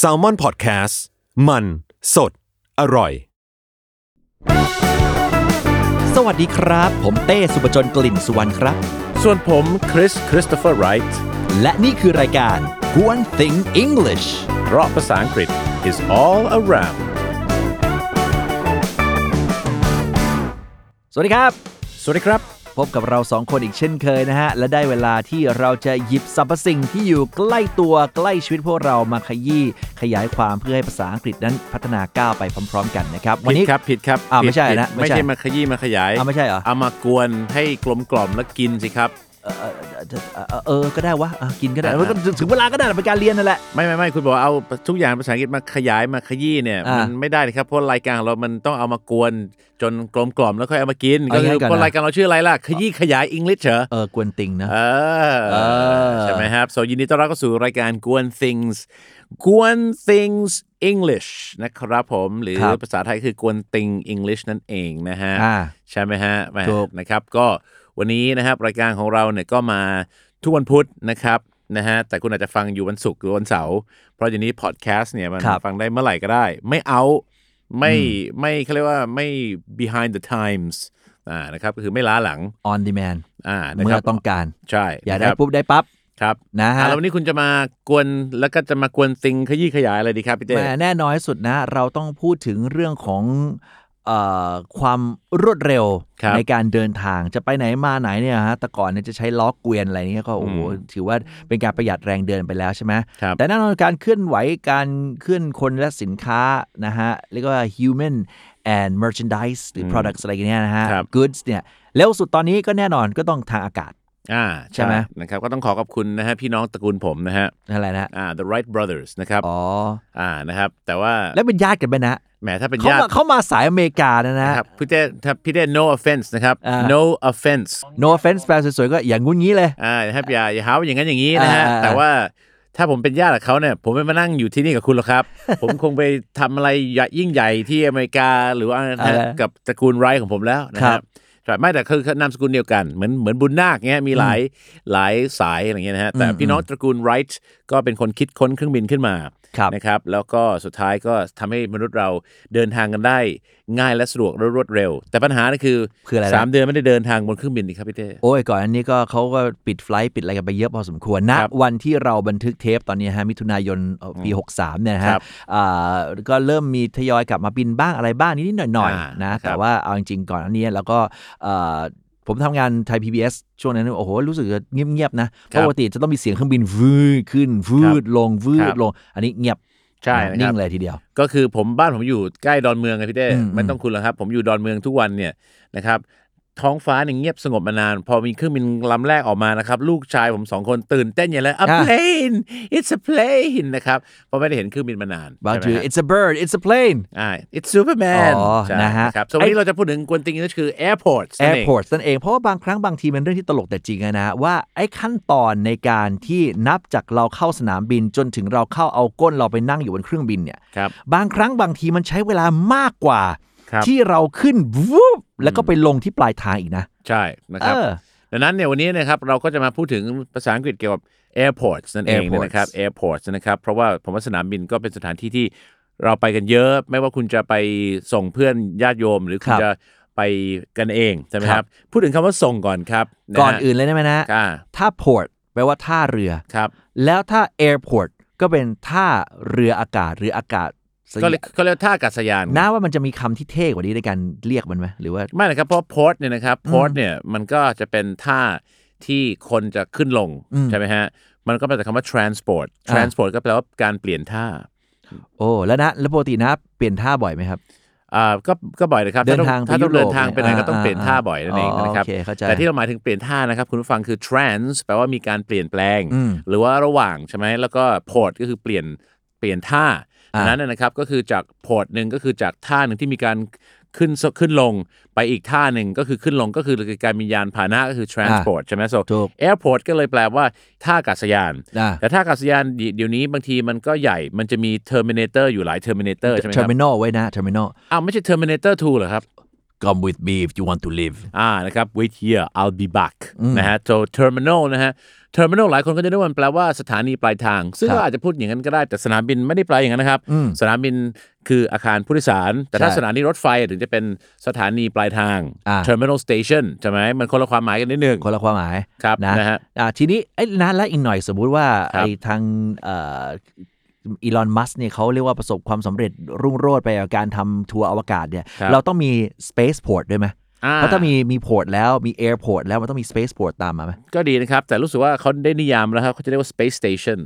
s a l m o n PODCAST มัน สด อร่อย สวัสดีครับ ผมเต้สุปจนกลิ่นสุวรรณครับ ส่วนผมคริสคริสโตเฟอร์ไรท์และนี่คือรายการ One Thing English เพราะภาษาอังกฤษ is all around สวัสดีครับ สวัสดีครับ พบกับเราสองคนอีกเช่นเคยนะฮะ และได้เวลาที่เราจะหยิบสรรพสิ่งที่อยู่ใกล้ตัวใกล้ชีวิตพวกเรามาขยี้ขยายความเพื่อให้ภาษาอังกฤษนั้นพัฒนาก้าวไปพร้อม ๆ กันนะครับ วันผินี้ดครับผิดครับอ่าผิดไม่ใช่ผิดนะไม่ไม่ใช่ ใช่มาขยี้มาขยายอ้าวไม่ใช่เหรอ เอามากวนให้กลมกล่อมแล้วกินสิครับ เออก็ได้วะกินก็ได้แล้วก็ถึงเวลาก็ได้เป็นการเรียนนั่นแหละไม่ไม่ไม่คุณบอกเอาทุกอย่างภาษาอังกฤษมาขยายมาขยี้เนี่ยมันไม่ได้ครับเพราะรายการของเรามันต้องเอามากวนจนกลมกล่อมแล้วค่อยเอามากินก็คือเพราะรายการเราชื่ออะไรล่ะขยี้ขยายอังกฤษเหรอเออกวนติงนะเออเอใช่ไหมครับ so ยินดีต้อนรับเข้าสู่รายการกวน things กวน things English นะครับผม หรือภาษาไทยคือกวนติง English นั่นเองนะฮะใช่ไหมฮะถูกนะครับก็ วันนี้นะครับรายการของเราเนี่ยก็มาทุกวันพุธนะครับนะฮะแต่คุณอาจจะฟังอยู่วันศุกร์หรือวันเสาร์เพราะอย่างนี้พอดแคสต์เนี่ยมันครับฟังได้เมื่อไหร่ก็ได้ ไม่เอาไม่ไม่เขาเรียกว่าไม่ behind the times อ่านะครับก็คือไม่ล้าหลัง on demand อ่านะคเมื่รัอบต้องการ ใช่อยากได้นะครับปุ๊บได้ปั๊บ ครับนะฮะ อ่แล้ววันนี้คุณจะมากวนแล้วก็จะมากวนติงขยี้ขยายอะไรดีครับพี่เต้แม่แน่นอนที่สุดนะ เราต้องพูดถึงเรื่องของเอ่อ ความรวดเร็วครับในการเดินทางจะไปไหนมาไหนเนี่ยฮะแต่ก่อนเนี่ยจะใช้ล้อเกวียนอะไรเงี้ยก็โอ้โหถือว่าเป็นการประหยัดแรงเดินไปแล้วใช่ไหมครับแต่แน่นอนการเคลื่อนไหวการเคลื่อนคนและสินค้านะฮะเรียกว่า human and merchandise หรือ products อะไรกันเนี่ยนะฮะครับ goods เนี่ยเร็วสุดตอนนี้ก็แน่นอนก็ต้องทางอากาศ อ่าใช่ไหมนะครับก็ต้องขอขอบคุณนะฮะพี่น้องตระกูลผมนะฮะอะไรนะอ่า the Wright brothers นะครับอ๋ออ่านะครับแต่ว่าแล้วเป็นญาติกันไหมนะแหมถ้าเป็นเขาญาติมาเขามาสายอเมริกานะนะนะครับพี่เต้ถ้าพี่เต้ no offense นะครับอ่า no offense no offense แปลสวยๆก็อย่างงุ้นงี้เลยอ่านะครับอย่าอย่าหาว่าอย่างนั้นอย่างนี้นะฮะอ่าอ่าแต่ว่าถ้าผมเป็นญาติกับเขาเนี่ยผมไม่มานั่งอยู่ที่นี่กับคุณหรอกครับ ผมคงไปทำอะไรยิ่งใหญ่ที่อเมริกาหรือว่านะฮะกับตระกูลไรท์ของผมแล้วนะคครัรับบใช่ ไม่แต่คือนามสกุลเดียวกัน เหมือนเหมือนบุญนาคเงี้ยมีหลายหลายสายอะไรเงี้ยนะฮะแต่พี่น้องตระกูลไรท์ก็เป็นคนคิดค้นเครื่องบินขึ้นมาครับนะครับแล้วก็สุดท้ายก็ทำให้มนุษย์เราเดินทางกันได้ ง่ายและสะดวกและรวดเร็ว แต่ปัญหาก็คือคืออะไรนะสามเดือนไม่ได้เดินทางบนเครื่องบินนี่ครับพี่เต้โอ้ยก่อนอันนี้ก็เขาก็ปิดไฟลท์ปิดอะไรกันไปเยอะพอสมควรนะครับวันที่เราบันทึกเทปตอนนี้ฮะมิถุนายนเอ่อปี 63เนี่ยนะครัฮะบอ่าก็เริ่มมีทยอยกลับมาบินบ้างอะไรบ้างนิดๆหน่อยอ่าๆนะครับแต่ว่าเอาจริงๆก่อนอันนี้แล้วก็อ่าผมทำงานไทย PBS ช่วงนั้นโอ้โหรู้สึกจะเงียบๆนะเพราะปกติจะต้องมีเสียงเครื่องบินวืดขึ้นวืดลงวืครัดบลง อันนี้เงียบใช่นะคนิ่รับงเลยทีเดียว ก็คือผมบ้านผมอยู่ใกล้ดอนเมืองไงพี่เต้อืมไม่ต้องคุณหรอกครับ ผมอยู่ดอนเมืองทุกวันเนี่ยนะครับ ท้องฟ้าเนี่ยเงียบสงบมานาน พอมีเครื่องบินลำแรกออกมานะครับ ลูกชายผมสองคนตื่นเต้นอย่างไร a อะ plane it's a plane นะครับเพราะไม่ได้เห็นเครื่องบินมานานบางใช่ที ไหมฮะ it's a bird it's a plane อ่า it's Superman อ๋อใช่นะฮะ ครับส่วนวันนี้เราจะพูดถึงกวนติงก็คือ airport นั่นเอง airport นั่นเองเพราะว่าบางครั้งบางทีมันเรื่องที่ตลกแต่จริงอะนะ ว่าไอ้ขั้นตอนในการที่นับจากเราเข้าสนามบินจนถึงเราเข้าเอาก้นเราไปนั่งอยู่บนเครื่องบินเนี่ยครับ บางครั้งบางทีมันใช้เวลามากกว่าครับ ที่เราขึ้นวูบแล้วก็ไปลงที่ปลายทางอีกนะ ใช่นะครับเออดังนั้นเนี่ยวันนี้นะครับเราก็จะมาพูดถึงภาษาอังกฤษเกี่ยวกับ airports นั่นเอง Airports นะครับ airports นะครับ เพราะว่าผมว่าสนามบินก็เป็นสถานที่ที่เราไปกันเยอะ ไม่ว่าคุณจะไปส่งเพื่อนญาติโยม หรือคุคณรับจะไปกันเองใช่ไหมคครัรับบพูดถึงคำว่าส่งก่อนครับะฮะก่อนอื่นเลยได้ไหมนะอ่าถ้า port แปลว่าท่าเรือครับแล้วถ้า airport ก็เป็นท่าเรืออากาศหรืออากาศ ก็เลยเขาเรียกว่าท่าอากาศยานน่าว่ามันจะมีคำที่เท่กว่านี้ในการเรียกมันไหมหรือว่าไม่นะครับเพราะ port เนี่ยนะครับ port เนี่ยมันก็จะเป็นท่าที่คนจะขึ้นลงอืมใช่ไหมฮะมันก็มาจากคำว่า transport อ่า transport ก็แปลว่าการเปลี่ยนท่า โอ้แล้วนะแล้วปกตินะเปลี่ยนท่าบ่อยไหมครับอ่าก็ก็บ่อยนะครับเดินถ้ทางไปถ้าต้องยุโรปเดินทางไปไหนเนี่ยก็ต้องอ่าเปลี่ยนท่าอ่าบ่อยนั่นเองอ๋อนะครับโอเคเข้าใจแต่ที่เราหมายถึงเปลี่ยนท่านะครับคุณผู้ฟังคือ trans แปลว่ามีการเปลี่ยนแปลงอืมหรือว่าระหว่างใช่ไหมแล้วก็ port ก็คือเปลี่ยนเปลี่ยนท่าอ่าดัง นั้นนะนะครับก็คือจากโพร์ตหนึ่งก็คือจากท่าหนึ่งที่มีการขึ้นขึ้นลงไปอีกท่าหนึ่งก็คือขึ้นลงก็คือการมียานพาหนะก็คือ transport ใช่ไหม so ถูก airport ก็เลยแปลว่าท่าอากาศยานอ่าแต่ท่าอากาศยานเดี๋ยวนี้บางทีมันก็ใหญ่มันจะมี terminator อยู่หลาย terminator ใช่ไหมครับ terminal ไว้นะ terminal อ้าวไม่ใช่ terminator 2เหรอครับ come with me if you want to live อ่านะครับ wait here I'll be back นะฮะ so terminal นะฮะ terminal หลายคนก็จะนึกว่ามันแปลว่าสถานีปลายทาง ซึ่งครับก็อาจจะพูดอย่างนั้นก็ได้แต่สนามบินไม่ได้แปลอย่างนั้นนะครับ สนามบินคืออาคารผู้โดยสาร แต่ถ้าใช่สถานีรถไฟถึงจะเป็นสถานีปลายทางอ่า terminal station ใช่ไหมมันคนละความหมายกันนิดนึงคนละความหมายครับนะนะฮะอ่าทีนี้ไอ้นะแล้วอีกหน่อยสมมุติว่าครับไอ้ทางเอ่ออีลอน มัสเนี่ยเขาเรียกว่าประสบความสำเร็จรุ่งโรจน์ไปกับการทำทัวร์อวกาศเนี่ยครับเราต้องมี space port ด้วยไหมอ่ เพราะถ้ามีมี port แล้วมี airport แล้วมันต้องมี space port ตามมาไหมก็ดีนะครับ แต่รู้สึกว่าเขาได้นิยามแล้วครับเขาจะเรียกว่า space station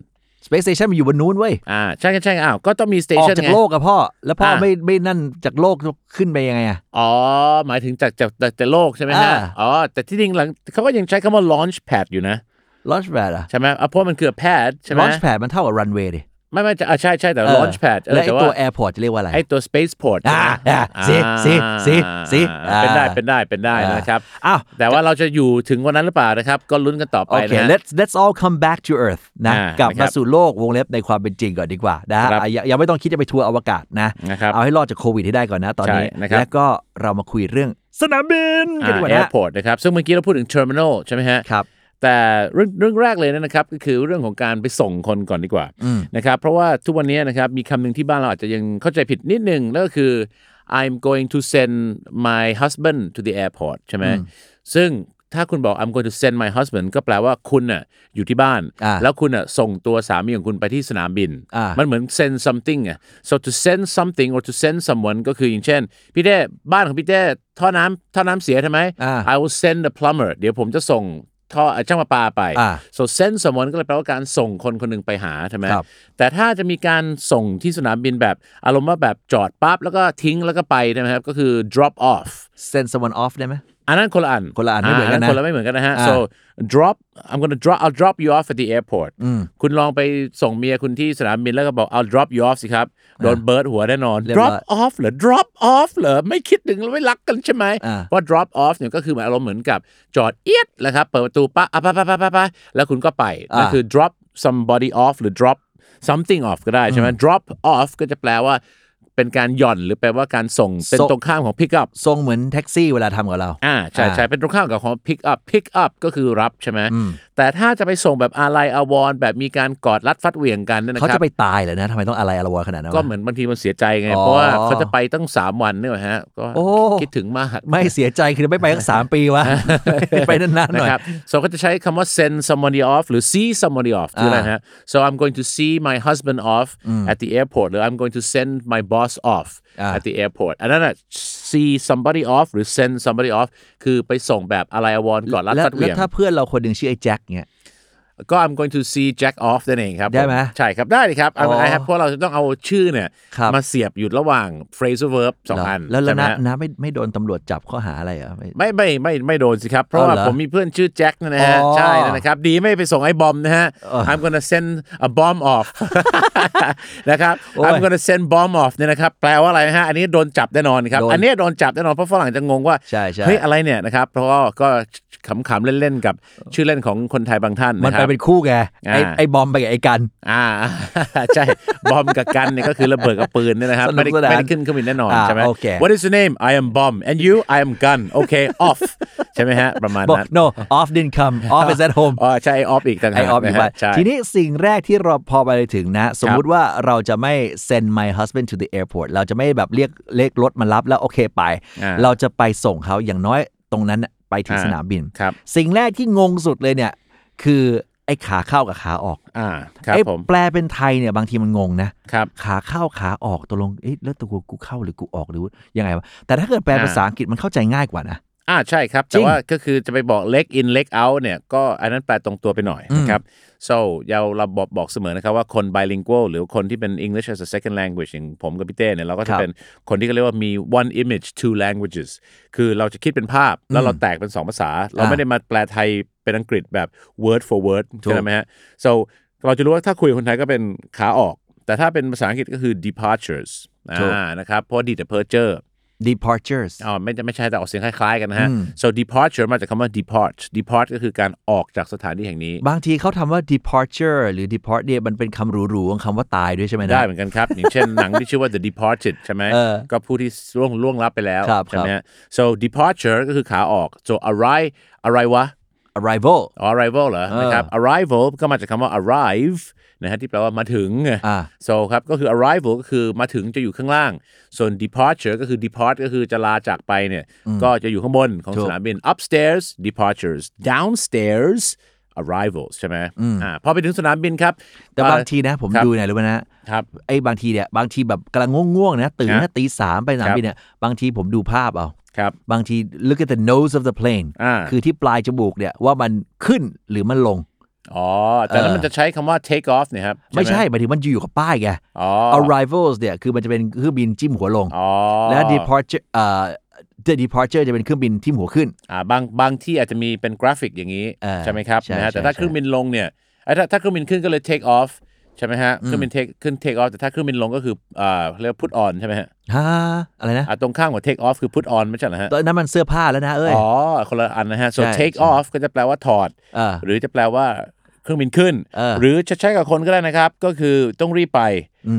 space station มันอยู่บนนู้นเว้ยอ่าใช่ใช่ใช่อ้าวก็ต้องมีออก station จากไงโลกกับพ่อ แล้วพ่ออ่าไม่ไม่นั่นจากโลกขึ้นไปยังไงอะอ๋อ หมายถึงจากจากจากจากโลกใช่ไหมฮะอ่าอ๋อ แต่ที่จริงหลังเขาก็ยังใช้คำว่า launch pad อยู่นะ launch pad อะใช่ไหมอะเพราะมันคือ pad ใช่ไหม launch pad มันเท่ากับ runway ดิ ไม่ไม่จะอะใช่ใช่แต่เออ launch pad เออและไอ้แต่ว่าตัว airport จะเรียกว่าอะไรไอ้ตัว space port อ่าใช่ไหมอ่าสิสิสิสิอ่าเป็นได้อ่าเป็นได้เป็นได้อ่านนะครับอ้าวแต่ว่าเราจะอยู่ถึงวันนั้นหรือเปล่านะครับ ก็ลุ้นกันต่อไปโอเคนะฮะ let's let's all come back to earth นะอ่ากลับนะครัมาบสู่โลกวงเล็บในความเป็นจริงก่อนดีกว่านะฮะครับอะยังยังไม่ต้องคิดจะไปทัวร์อวกาศนะนะครับเอาให้รอดจากโควิดให้ได้ก่อนนะตอนนี้ใช่นะครับแล้วก็เรามาคุยเรื่องสนามบินกันดีกว่าแอนะร์พอร์ตนะครับซึ่งเมื่อกี้เราพูดถึง terminal ใช่ไหมฮะครับ แต่เรื่องเรื่องแรกเลยนะครับ ก็คือเรื่องของการไปส่งคนก่อนดีกว่านะครับเพราะว่าทุกวันนี้นะครับมีคำหนึ่งที่บ้านเราอาจจะยังเข้าใจผิดนิดนึงแล้วก็คือ I'm going to send my husband to the airport ใช่ไหมซึ่งถ้าคุณบอก I'm going to send my husband ก็แปลว่าคุณน่ะอยู่ที่บ้านอ่าแล้วคุณน่ะส่งตัวสามีของคุณไปที่สนามบินอ่ามัมันเหมือน send something อะ so to send something or to send someone ก็คืออย่างเช่น พี่เต้บ้านของพี่เต้ท่อน้ำท่อน้ำเสียใช่ไหมอ่า I will send the plumber เดี๋ยวผมจะส่ง ท่อเอ่อช่างประปาไป อ่า so send someone ก็เลยแปลว่าการส่งคนคนหนึ่งไปหาใช่ไหมครับ แต่ถ้าจะมีการส่งที่สนามบินแบบอารมณ์ว่าแบบจอดปั๊บแล้วก็ทิ้งแล้วก็ไปใช่ไหมครับก็คือ drop off send someone off ได้ไหม อันนั้นคนละอันคนละอันไม่เหมือนกันนะคนละไม่เหมือนกันนะฮะอ่า so drop I'm gonna drop I'll drop you off at the airport คุณลองไปส่งเมียคุณที่สนามบินแล้วก็บอก I'll drop you off สิครับ โดนเบิร์ดหัวแน่นอนเรียบร้อย drop off เหรอ drop off เหรอ ไม่คิดถึงแล้วไม่รักกันใช่ไหมอ่าเพราะ drop off เนี่ยก็คือเหมือนอารมณ์เหมือนกับจอดเอียดแล้วครับ เปิดประตูปะอะไปไปไปไปไปแล้วคุณก็ไปนั่นคือ drop somebody off หรือ drop something off ก็ได้ใช่ไหม drop off ก็จะแปลว่า เป็นการหย่อนหรือแปลว่าการส่งเป็นส่งตรงข้ามของ pick up ทรงเหมือนแท็กซี่เวลาทำกับเรา อ่าใช่อ่าใช่เป็นตรงข้ามกับของ pick up pick up ก็คือรับใช่ไหม แต่ถ้าจะไปส่งแบบอาลัยอาวรณ์แบบมีการกอดรัดฟัดเหวี่ยงกันเนี่ยนะเขาครัจะบไปตายเหรอนะทำไมต้องอะไรอลวรขนาดนั้นวะก็เหมือนบางทีมันเสียใจไงอ๋อเพราะว่าเขาจะไปตั้ง3วันเนี่ยฮะก็โอ้คิดถึงมากไม่เสียใจคือไม่ไปตั้งสามปีวะไปนานๆหน่อยนะครับ so เขาจะใช้คำว่า send somebody off หรือ see somebody off คืออะไรฮะ so I'm going to see my husband off at the airport หรือ I'm going to send my boss off อ่า at the airport อันนั้นน่ะ see somebody off หรือ send somebody off คือไปส่งแบบอะไรอาวรณ์ก่อนรัดแล้วฟัดเหแล้ววี่ยงถ้าเพื่อนเราคนหนึ่งชื่อไอ้แจ็คเนี่ย ก็ I'm going to see Jack off นั่นเองครับ ได้ไหมผใช่ครับได้เลยครับอ๋อไอ้ครับเพราะเราจะต้องเอาชื่อเนี่ยครับมาเสียบอยู่ระหว่าง phrasal verb สองเหรออันแล้วแล้วใช่ไหมนะฮะนะไม่ไม่โดนตำรวจจับข้อหาอะไรเหรอไม่ไม่ไม่ไม่ไม่โดนสิครับ เพราะว่าเอาเหรอผมมีเพื่อนชื่อแจ็คนะฮะอ๋อใช่นะครับ ดีไม่ไปส่งไอ้บอมนะฮะเออ I'm gonna send a bomb off นะครับโอ้ย I'm gonna send bomb off เนี่ยนะครับแปลว่าอะไรนะฮะอันนี้โดนจับแน่นอนครับโดนอันนี้โดนจับแน่นอนเพราะฝรั่งจะงงว่าใช่ใช่เฮ้ยอะไรเนี่ยนะครับเพราะว่าก็ ขำๆเล่นๆกับชื่อเล่นของคนไทยบางท่านมันนะคไปรับเป็นคู่ไงไอ้อ่าไอ้บอมไปกับไอ้กัน อ่าใช่บอมกับกันเนี่ยก็คือระเบิดกับปืนเนี่ยนะครับสนุไม่กได้สนานไม่ได้ขึ้นเครื่องบินแน่นอนอ่าใช่ไหมโอเค What is your name I am bomb and you I am gun okay off ใช่ไหมฮะประมาณบอกนั้น no off didn't come off is at home อ๋อใช่ไอออฟอีกต่างไอหากออฟอยู่นะบ้าฮะนใช่ทีนี้สิ่งแรกที่เราพอไปถึงนะ สมมุติว่าเราจะไม่ send my husband to the airport เราจะไม่แบบเรียกเลขรถมารับแล้วโอเคไปอ่าเราจะไปส่งเขาอย่างน้อยตรงนั้นน่ะ ไปถึงอ่าสนามบินครับสิ่งแรกที่งงสุดเลยเนี่ย คือไอ้ขาเข้ากับขาออกอ่าครับไอ้ผมแปลเป็นไทยเนี่ยบางทีมันงงนะครับขาเข้าขาออกตกลงเอ๊ะแล้วตัวกูเข้าหรือกูออกหรือยังไงวะ แต่ถ้าเกิดแปลอ่าภาษาอังกฤษมันเข้าใจง่ายกว่านะอ่าใช่ครับจริแต่งว่าก็คือจะไปบอก leg in leg out เนี่ยก็อันนั้นแปลตรงตัวไปหน่อยนะครับ so เราเราบอกบอกเสมอนะครับว่าคน bilingual หรือคนที่เป็น English as a second language อย่างผมกับพี่เต้เนี่ยเราก็คจะรับเป็นคนที่เขาเรียกว่ามี one image two languages คือเราจะคิดเป็นภาพแล้วเราแตกเป็นสองภาษา เราไม่ได้มาแปลไทยเป็นอังกฤษแบบ word for word ถูกใช่ไหมฮะ so เราจะรู้ว่าถ้าคุยกับคนไทยก็เป็นขาออก แต่ถ้าเป็นภาษาอังกฤษก็คือ departures ถูกอ่านะครับเพราะ d departure departures อ๋อไม่จะไม่ใช่แต่ออกเสียงคล้าย ๆ กันนะฮะ so departure มาจากคำว่า depart depart ก็คือการออกจากสถานที่แห่งนี้ บางทีเขาทำว่า departure หรือ depart เนี่ยมันเป็นคำหรูๆของคำว่าตายด้วยใช่ไหมนะ ได้เหมือนกันครับ อย่างเช่นหนังที่ชื่อว่า The Departed ใช่ไหมเออก็ผู้ที่ล่วงล่วงลับไปแล้วครับใช่ไหมฮะ so departure ก็คือขาออก so arrive อะไรวะ arrival อ๋อ arrival เหรอนะครับ arrival ก็มาจากคำว่า arrive นะฮะที่แปลว่ามาถึงไงอ่า so ครับก็คือ arrival ก็คือมาถึงจะอยู่ข้างล่าง ส่วน departure ก็คือ depart ก็คือจะลาจากไปเนี่ยก็จะอยู่ข้างบนของถูกสนามบิน upstairs departures downstairs arrivals ใช่ไหมอ่าพอไปถึงสนามบินครับ แต่เอ่อบางทีนะผมครับดูไหนรู้ไหมนะครับไอ้บางทีเนี่ยบางทีแบบกำลังง่วงๆนะตื่นครันะบตีสามไปสนามบินเนี่ยบางทีผมดูภาพเอาครับบางที look at the nose of the plane อ่าคือที่ปลายจมูกเนี่ยว่ามันขึ้นหรือมันลงอ๋อ แต่นั้นมันจะใช้คำว่า take off เนี่ยครับไม่ใช่หหมายถึงมันอยู่กับป้ายไงอ๋อ arrivals เนี่ยคือมันจะเป็นเครื่องบินจิ้มหัวลงอ๋อและ departure เอ่อ the departure จะเป็นเครื่องบินทิ่มหัวขึ้นอ่าบางบางที่อาจจะมีเป็นกราฟิกอย่างนี้เออใช่ไหมครับใช่นะฮะใช่แต่ถ้าใช่เครื่องบินลงเนี่ยเอ้ยถ้าถ้าเครื่องบินขึ้นก็เลย take off ใช่ไหมฮะเครื่องบิน take ขึ้น take off แต่ถ้าเครื่องบินลงก็คืออ่าเรียกว่า put on ใช่ไหมฮะฮะอะไรนะอ่าตรงข้างของ take off คือ put on ไม่ใช่เหรอฮะตอนนั้นมันเสื้อผ้าแล้วนะเอ้ยอ๋อคนละอันนะฮะ so ใช่ take ใช่ off ก็จะแปลว่าถอดเออหรือจะแปลว่า เครื่องบินขึ้น เออ หรือจะใช้กับคนก็ได้นะครับ ก็คือต้องรีบไป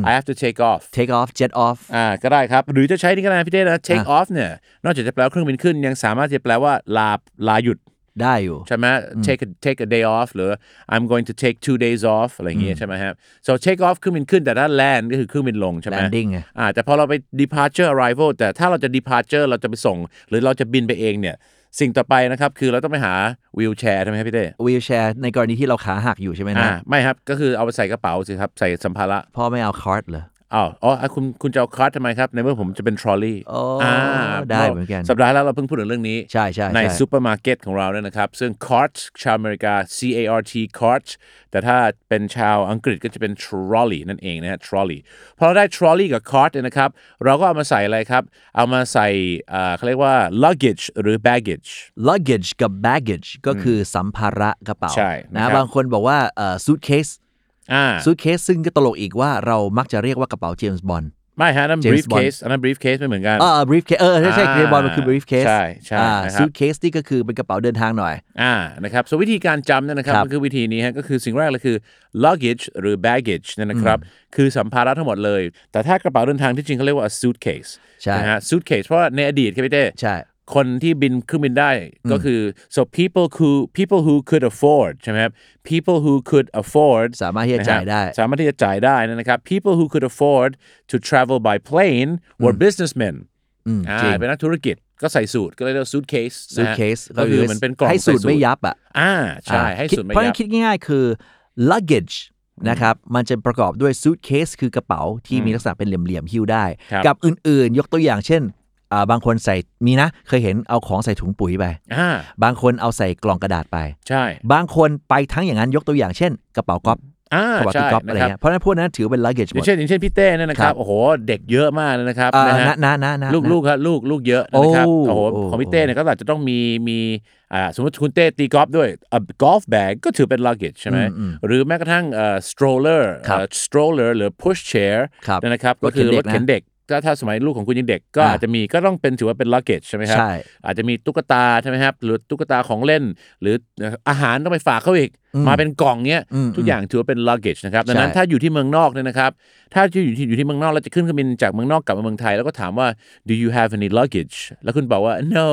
I have to take off take off jet off อ่าก็ได้ครับ หรือจะใช้นี่ก็ได้นะพี่เต้นะ take off เนี่ย นอกจากจะแปลว่าเครื่องบินขึ้น ยังสามารถจะแปลว่าลาลาหยุด ได้อยู่ ใช่ไหม take a take a day off หรือ I'm going to take two days off อะไรอย่างเงี้ยใช่ไหมครับ so take off เครื่องบินขึ้นแต่ถ้า land ก็คือเครื่องบินลงใช่ไหม landing ไง อ่าแต่พอเราไป departure arrival แต่ถ้าเราจะ departure เราจะไปส่ง หรือเราจะบินไปเองเนี่ย สิ่งต่อไปนะครับ คือเราต้องไปหา wheelchair ใช่ไหมครับพี่เต้ wheelchair ในกรณีที่เราขาหักอยู่ใช่ไหมอ่านะไม่ครับ ก็คือเอาไปใส่กระเป๋าสิครับ ใส่สัมภาระพ่อไม่เอา cart เหรอ อ้าวอ๋ออะคุณคุณจะเอา cart ทำไมครับ ในเมื่อผมจะเป็น trolley อ๋อได้เหมือนกัน สัปดาห์แล้วเราเพิ่งพูดถึงเรื่องนี้ ใช่ใช่ในใช่ซูเปอร์มาร์เก็ตของเราเนี่ยนะครับ ซึ่ง cart ชาวอเมริกา C A R T cart แต่ถ้าเป็นชาวอังกฤษก็จะเป็น trolley นั่นเองนะฮะ trolley พอเราได้ trolley กับ cart เนี่ยนะครับ เราก็เอามาใส่อะไรครับ เอามาใส่อ่าเขาเรียกว่า luggage หรือ baggage luggage กับ baggage ก็คือสัมภาระกระเป๋าใช่นะครับนะบางคนบอกว่าเอ่อ suitcase อ่า suitcase ซึ่งก็ตลกอีกว่าเรามักจะเรียกว่ากระเป๋า James Bond ไม่ฮะนั่น James briefcase อันนั้น briefcase ไม่เหมือนกันเออ briefcase เออใช่ใช่อ่า James Bond มันคือ briefcase ใช่ใช่อ่านะครับ suitcase นี่ก็คือเป็นกระเป๋าเดินทางหน่อย อ่านะครับส่วนวิธีการจำเนี่ยนะครับครับมันคือวิธีนี้ฮะก็คือสิ่งแรกเลยคือ luggage หรือ baggage เนี่ยนะครับคือสัมภาระทั้งหมดเลย แต่ถ้ากระเป๋าเดินทางที่จริงเขาเรียกว่า suitcase ใช่ นะฮะ suitcase เพราะว่าในอดีตครับพี่เต้ ใช่ คนที่บินเครื่องบินได้ก็คือ so people who people who could afford ใช่ไหมครับ people who could afford สามารถที่จะจ่ายได้นครับสามารถที่จะจ่ายได้นะครับ people who could afford to travel by plane were businessmen อ่าจริงเป็นนักธุรกิจก็ใส่สูตรก็เลยเรียกว่า suitcase นะฮะ suitcase ก็คือมันเป็นกล่องให้สูตรใส่ไม่ยับอะอ่าใช่อ่าให้คิดสูตรไม่เพราะฉะยันั้บนคิดง่ายๆคือ luggage นะครับมันจะประกอบด้วย suitcase คือกระเป๋าที่มีลักษณะเป็นเหลี่ยมๆหิ้วได้ครับกับอื่นๆ ยกตัวอย่างเช่นอ่า บางคนใส่มีนะ เคยเห็นเอาของใส่ถุงปุ๋ยไปอ่าบางคนเอาใส่กล่องกระดาษไป ใช่ บางคนไปทั้งอย่างนั้นยกตัวอย่างเช่น กระเป๋าก๊อฟอ่ากระเป๋าใช่ตุ๊กก๊อฟอะไรนะครับเงี้ยเพราะฉะนั้นพวกนั้นถือเป็น luggage อหมย่างดเช่นอย่างเช่นพี่เต้เนี่ยนะคครัรับบโอ้โหเด็กเยอะมากเลยนะครับอ่านะฮะนะนะนะนะลูกนะลูกครับลูกลูกเยอะนะครับโอ้โอ้โหโอ้ของพี่เต้เนี่ยก็อาจจะต้องมีมีอ่าสมมติคุณเต้ตีกอล์ฟด้วยอะกอล์ฟแบกก็ถือเป็น luggage ใช่ไหมหรือแม้กระทั่งเอ่อ stroller ครับเอ่อ stroller หรือ push chair ครับเนี่ยนะครับรก็ถเข็คืนอเด็รกถเข็นนะเด็ก ถ้าถ้าสมัยลูกของคุณยังเด็กก็อ่าอาจจะมีก็ต้องเป็นถือว่าเป็น luggage ใช่ไหมครับใช่อาจจะมีตุ๊กตาใช่ไหมครับหรือตุ๊กตาของเล่น หรืออาหารต้องไปฝากเขาอีก มาเป็นกล่องเนี้ยอืมทุกอย่างถือว่าเป็น luggage นะครับดังนั้นใช่ถ้าอยู่ที่เมืองนอกเนี่ยนะครับ ถ้าอยู่ที่อยู่ที่เมืองนอกแล้วจะขึ้นเครื่องบินจากเมืองนอกกลับมาเมืองไทย แล้วก็ถามว่า do you have any luggage แล้วคุณบอกว่า no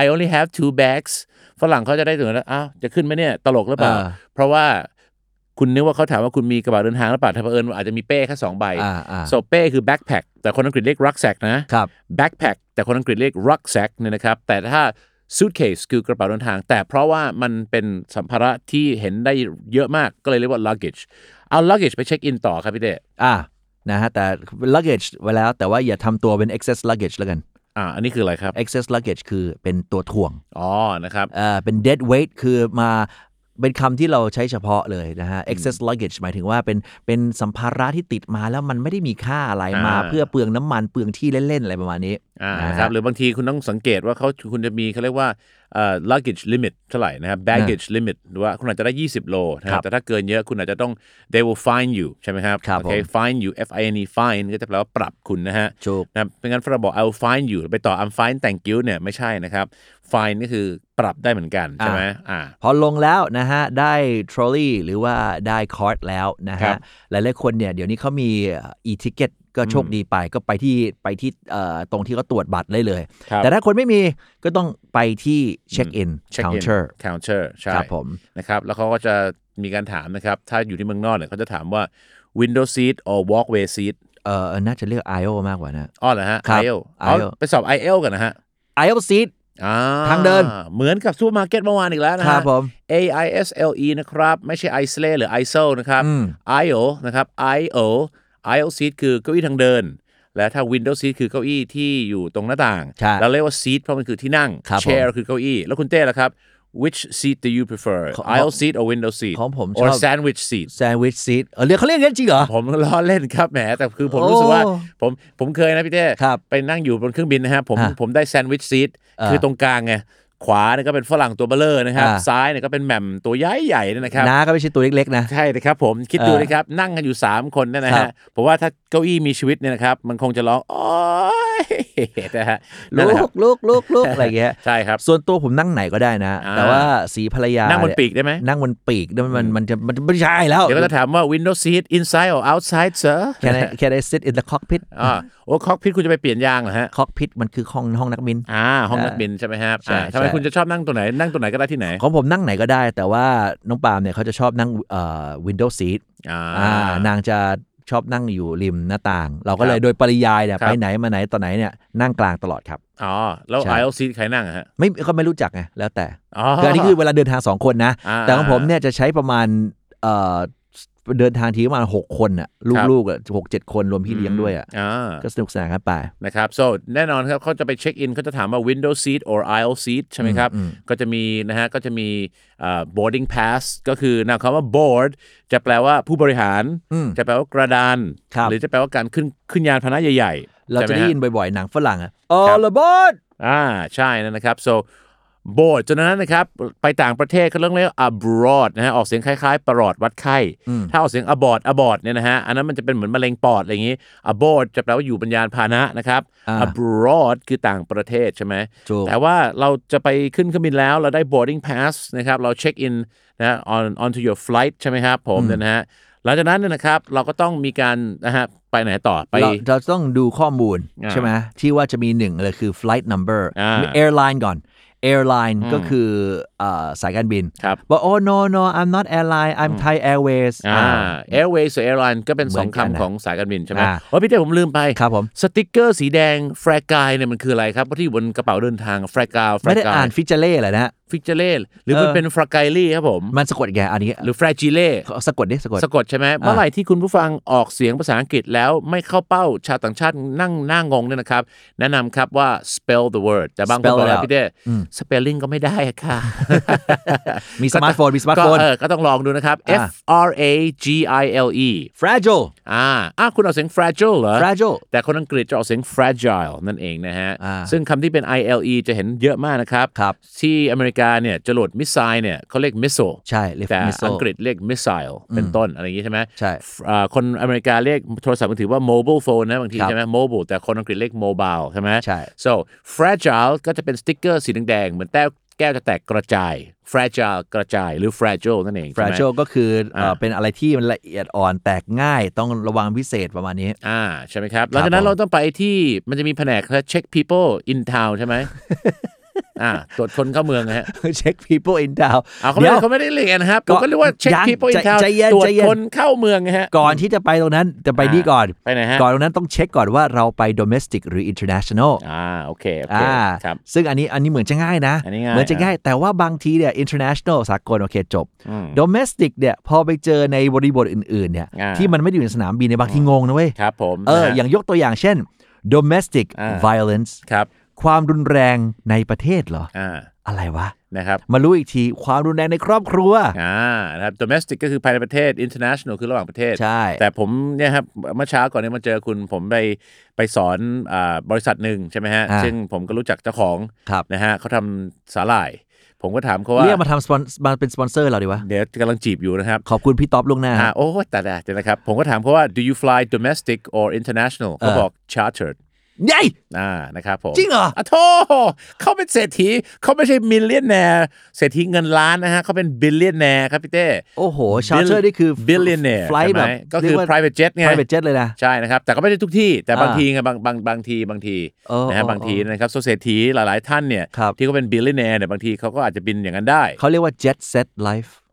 I only have two bags ฝรั่งเขาจะได้ถึงแล้วอ้าวจะขึ้นไหมเนี่ยตลกหรือเปล่าอ่าเพราะว่า คุณนึกว่าเขาถามว่าคุณมีกระเป๋าเดินทางหรือเปล่าถ้าเผอิญว่าอาจจะมีเป้แค่สองใบอ่าอ่า so เป้คือ backpack แต่คนอังกฤษเรียก rucksack นะครับ backpack แต่คนอังกฤษเรียก rucksack เนี่ยนะครับ แต่ถ้า suitcase คือกระเป๋าเดินทาง แต่เพราะว่ามันเป็นสัมภาระที่เห็นได้เยอะมากก็เลยเรียกว่า luggage เอา luggage ไปเช็คอินต่อครับพี่เต้อ่านะฮะแต่ luggage ไว้แล้วแต่ว่าอย่าทำตัวเป็น excess luggage แล้วกัน อ่าอันนี้คืออะไรครับ excess luggage คือเป็นตัวถ่วง อ๋อนะครับอ่าเป็น dead weight คือมา เป็นคำที่เราใช้เฉพาะเลยนะฮะ excess luggage หมายถึงว่าเป็นเป็นสัมภาระที่ติดมาแล้วมันไม่ได้มีค่าอะไรอ่ามมา เพื่อเปลืองน้ำมันเปลืองที่เล่น ๆ อะไรประมาณนี้อ่านะฮะนะครับหรือบางทีคุณต้องสังเกตว่าเขาคุณจะมีเขาเรียกว่าเอ่อ luggage limit เท่าไหร่นะครับ baggage limit หรือว่าคุณอาจจะได้ 20 โลนะคครัรับบแต่ถ้าเกินเยอะคุณอาจจะต้อง they will fine you ใช่ไหมครับครับโอเคผม fine you F I N E fine ก็จะแปลว่าปรับคุณนะฮะถูกนะครับเป็นงั้นฝรั่งบอก I will fine you ไปต่อ I'm fine thank you เนี่ยไม่ใช่นะครับ fine ก็คือปรับได้เหมือนกันใช่ไหมอ่าพอลงแล้วนะฮะ ได้ trolley หรือว่าได้ cart แล้วนะครัฮะบหลายๆคนเนี่ยเดี๋ยวนี้เขามี e-ticket ก็ โชคดีไปก็ไปที่ไปที่เอ่อตรงที่เขาตรวจบัตรได้เลยครับแต่ถ้าคนไม่มีก็ต้องไปที่ check in check in counter counter ใช่ครับผมนะครับแล้วเขาก็จะมีการถามนะครับ ถ้าอยู่ที่เมืองนอกเนี่ยเขาจะถามว่า window seat or walkway seat เอ่อน่าจะเรียก IO มากกว่านะอ๋อเหรอฮะครับ IELTS อ๋อ IELTS ไปสอบ IELTS กันนะฮะ aisle seat อ่าทางเดินเหมือนกับซูเปอร์มาร์เก็ตเมื่อวานอีกแล้วนะครัฮะบผม A I S L E นะครับ ไม่ใช่ i s l e หรือ ISO นะครับอืม IO นะครับ IO IO seat คือเก้าอี้ทางเดิน และถ้า window seat คือเก้าอี้ที่อยู่ตรงหน้าต่าง ใช่เราเรียกว่า seat เพราะมันคือที่นั่ง ครับผม chair คือเก้าอี้ แล้วคุณเต้ล่ะครับ which seat do you prefer ของ aisle seat or window seat ของผม or ชอบ sandwich seat sandwich seat เออเรียกเขาเรียกอย่างนั้นจริงเหรอ ผมล้อเล่นครับแหมแต่คือผมโอ้รู้สึกว่าผมผมเคยนะพี่เต้ครับไปนั่งอยู่บนเครื่องบินนะฮะผมฮะผมได้แซนด์วิชซีทอ่าคือตรงกลางไง ขวาเนี่ยก็เป็นฝรั่งตัวเบลเลอร์นะครับ อ่า ซ้ายเนี่ยก็เป็นแหม่มตัวใหญ่ใหญ่ๆเนี่ยนะครับ น้าก็ไม่ใช่ตัวเล็กๆนะ ใช่เลยครับผมคิดดูเออนะครับ นั่งกันอยู่ 3 คนเนี่ยนะครัฮะบ ผมว่าถ้าเก้าอี้มีชีวิตเนี่ยนะครับ มันคงจะร้องโอ้ย นะฮะนั่นลูแหละครักบลูกลูกลูกอะไรเงี้ยใช่ครับ ส่วนตัวผมนั่งไหนก็ได้นะอ่าแต่ว่าสีภรรยา นั่งบนเยปีกได้ไหมนั่งบนปีกเนี่ยมันมันจะมันไม่ใช่แล้ว เดี๋ยวก็จะถามว่า window seat inside or outside sir can I can I sit in the cockpit อ่าโอ้คอกพิทคุณจะไปเปลี่ยนยางเหรอฮะ cockpit มันคือห้องห้องนักบินอ่าห้องนักบินใช่ไหมครับใช่อ่าทำไมใช่คุณจะชอบนั่งตัวไหนนั่งตัวไหนก็ได้ที่ไหนของผมนั่งไหนก็ได้ แต่ว่าน้องปาล์มเนี่ยเขาจะชอบนั่งเอ่อ window seat อ่าอ่านางจะ ชอบนั่งอยู่ริมหน้าต่าง เราก็เลยครับโดยปริยายเนี่ยครับ ไปไหนมาไหนต่อไหนเนี่ยนั่งกลางตลอดครับ อ๋อ แล้วใช่ aisle seat ใครนั่งอะฮะไม่ก็ไม่รู้จักไงแล้วแต่อ๋อคืออันนี้คือเวลาเดินทางสองคนนะอ่าแต่ของผมเนี่ยจะใช้ประมาณเอ่อ เดินทางทีประมาณหกคนอะครับลูกๆอะหกเจ็ดคนรวมพี่เลี้ยงด้วยอะอ่าก็สนุกสนานกันไปนะครับ so แน่นอนครับเขาจะไปเช็คอินเขาจะถามว่า window seat or aisle seat ใช่ไหมครับ ก็จะมีนะฮะก็จะมีอ่า boarding pass ก็คือนามคำว่า board จะแปลว่าผู้บริหาร จะแปลว่ากระดานครับหรือจะแปลว่าการขึ้นขึ้นยานพาหนะใหญ่ๆ เราจะใช่หมได้ฮยินบ่อยๆหนังฝรั่งอะ all aboard อ่าใช่นั่นนะครับ so board จนนั้นนะครับ ไปต่างประเทศเขาเรียกเรียก abroad นะฮะออกเสียงคล้ายๆ ประหลอดวัดไข้ ถ้าออกเสียง abort abort เนี่ยนะฮะอันนั้นมันจะเป็นเหมือนมะเร็งปอดอะไรอย่างนี้ abort จะแปลว่าอยู่บนยานพาหนะนะครับอ่า abroad คือต่างประเทศใช่ไหมถูกแต่ว่าเราจะไปขึ้นเครื่องบินแล้วเราได้ boarding pass นะครับเราเช็คอินนะ on onto your flight ใช่ไหมครับผมเนี่ยนะฮะหลังจากนั้นเนี่ยนะครับเราก็ต้องมีการนะฮะไปไหนต่อไปเราเราต้องดูข้อมูลอ่าใช่ไหมที่ว่าจะมีหนึ่งเลยคือ flight number อ่ามี airline ก่อน airline ก็คือเอ่อสายการบินครับบอก oh no no I'm not airline I'm Thai Airways อ่าอ่า Airways กับ Airline ก็เป็นสองเหมือนกันคำนะของสายการบินใช่ไหมอ่าว่าพี่เต้ผมลืมไปครับผมสติกเกอร์สีแดงแฟรกายเนี่ยมันคืออะไรครับเพราะที่อยู่บนกระเป๋าเดินทางแฟรกาวแฟรไม่ได้กาอ่ายนฟิเจเล่เลยนะ ฟิกเจเล่หรือมันเออเป็นฟรากายลี่ครับผม มันสะกดแกอันนี้ หรือแฟรจิเล่สะกดดิสะกดสะกดใช่ไหมเมื่อไหร่ที่คุณผู้ฟังออกเสียงภาษาอังกฤษแล้วไม่เข้าเป้าชาวต่างชาตินั่งหน้างงเนี่ยนะครับ แนะนำครับว่า spell the word แต่บางคน Spell บอก it แล้ว out พี่เต้ spelling ก็ไม่ได้อะค่ะ มีสมาร์ทโฟนมีสมาร์ทก็โฟนเออก็ต้องลองดูนะครับอ่า F R A G I L E fragile อ่าอะคุณออกเสียง fragile เหรอ fragile แต่คนอังกฤษจะออกเสียง fragile นั่นเองนะฮะอ่าซึ่งคำที่เป็น ILE จะเห็นเยอะมากนะครับครับที่อเมริกาเนี่ยจรวด missile เนี่ยเขาเรียก missile ใช่เรียกแต่ missile อังกฤษเรียก missile เป็นต้นอะไรอย่างงี้ใช่ไหมใช่อ่าคนอเมริกาเรียกโทรศัพท์มือถือว่า mobile phone นะบางทีครับใช่ไหม mobile แต่คนอังกฤษเรียก mobile ใช่ไหมใช่ so fragile ก็จะเป็นสติ๊กเกอร์สีแดงๆเหมือนแก้วแก้วจะแตกกระจาย fragile กระจายหรือ fragile นั่นเองใช่ไหม fragile ก็คือเอ่ออ่าเป็นอะไรที่มันละเอียดอ่อนแตกง่ายต้องระวังพิเศษประมาณนี้ อ่าใช่ไหมครับ หลังจากนั้นผมเราต้องไปที่มันจะมีแผนก check people in town ใช่ไหม อ่าตรวจคนเข้าเมืองนะฮะ check people in town เอาเขาไม่เดี๋ได้ยวเขาไม่ได้เรียนนะครับก็ผมก็เรียกว่า check ยัง people in ใจ town ใจเย็นตรวจใจเย็นคนเข้าเมืองไงฮะ ก่อนที่จะไปตรงนั้นจะไปอ่านี่ก่อนไปไหนฮะก่อนตรงนั้นต้องเช็คก่อนว่าเราไป domestic หรือ international อ่าโอเคโอเคอ่าครับซึ่งอันนี้อันนี้เหมือนจะง่ายนะอันนี้ง่ายเหมือนจะง่ายแต่ว่าบางทีเนี่ย international สากลโอเคจบอืม domestic เนี่ยพอไปเจอในบริบทอื่นๆเนี่ยอ่าที่มันไม่ได้อยู่ในสนามบินในยบางทีงงนะเว้ยครับผมเออนะฮะอย่างยกตัวอย่างเช่น domestic อ่า violence ครับ ความรุนแรงในประเทศเหรออ่าอะไรวะนะครับมารู้อีกทีความรุนแรงในครอบครัวอ่านะครับ domestic ก็คือภายในประเทศ international คือระหว่างประเทศ ใช่ แต่ผมเนี่ยครับเมื่อเช้าก่อนเนี่ยมาเจอคุณผมไปไปสอนอ่าบริษัทหนึ่งใช่ไหมฮะอ่าซึ่งผมก็รู้จักเจ้าของครับนะฮะเขาทำสาหร่าย ผมก็ถามเขาว่าเรียกมาทำสปอนมาเป็นสปอนเซอร์เราดีวะ เดี๋ยวกำลังจีบอยู่นะครับ ขอบคุณพี่ต๊อบล่วงหน้าอ่าโอ้แต่แต่เดี๋ยวนะครับ ผมก็ถามเขาว่า do you fly domestic or international เขาบอก chartered ใหญ่อ่านะครับผมจริงเหรออะโธ่เขาเป็นเศรษฐีเขาไม่ใช่ millionaire เศรษฐีเงินล้านนะฮะเขาเป็น billionaire ครับพี่เต้โอ้โห charter นี่คือ billionaire flight แบบก็คือเรียว่า private jet ไง private jet เลยนะใช่นะครับ แต่ก็ไม่ได้ทุกที่แต่บางอ่าทีไงบางบางบางทีบางทีเออนะฮะเออบางทีนะครับ so เศรษฐีหลายๆท่านเนี่ยครับที่เขาเป็น billionaire เนี่ยบางทีเขาก็อาจจะบินอย่างนั้นได้เขาเรียกว่า jet set life อ่า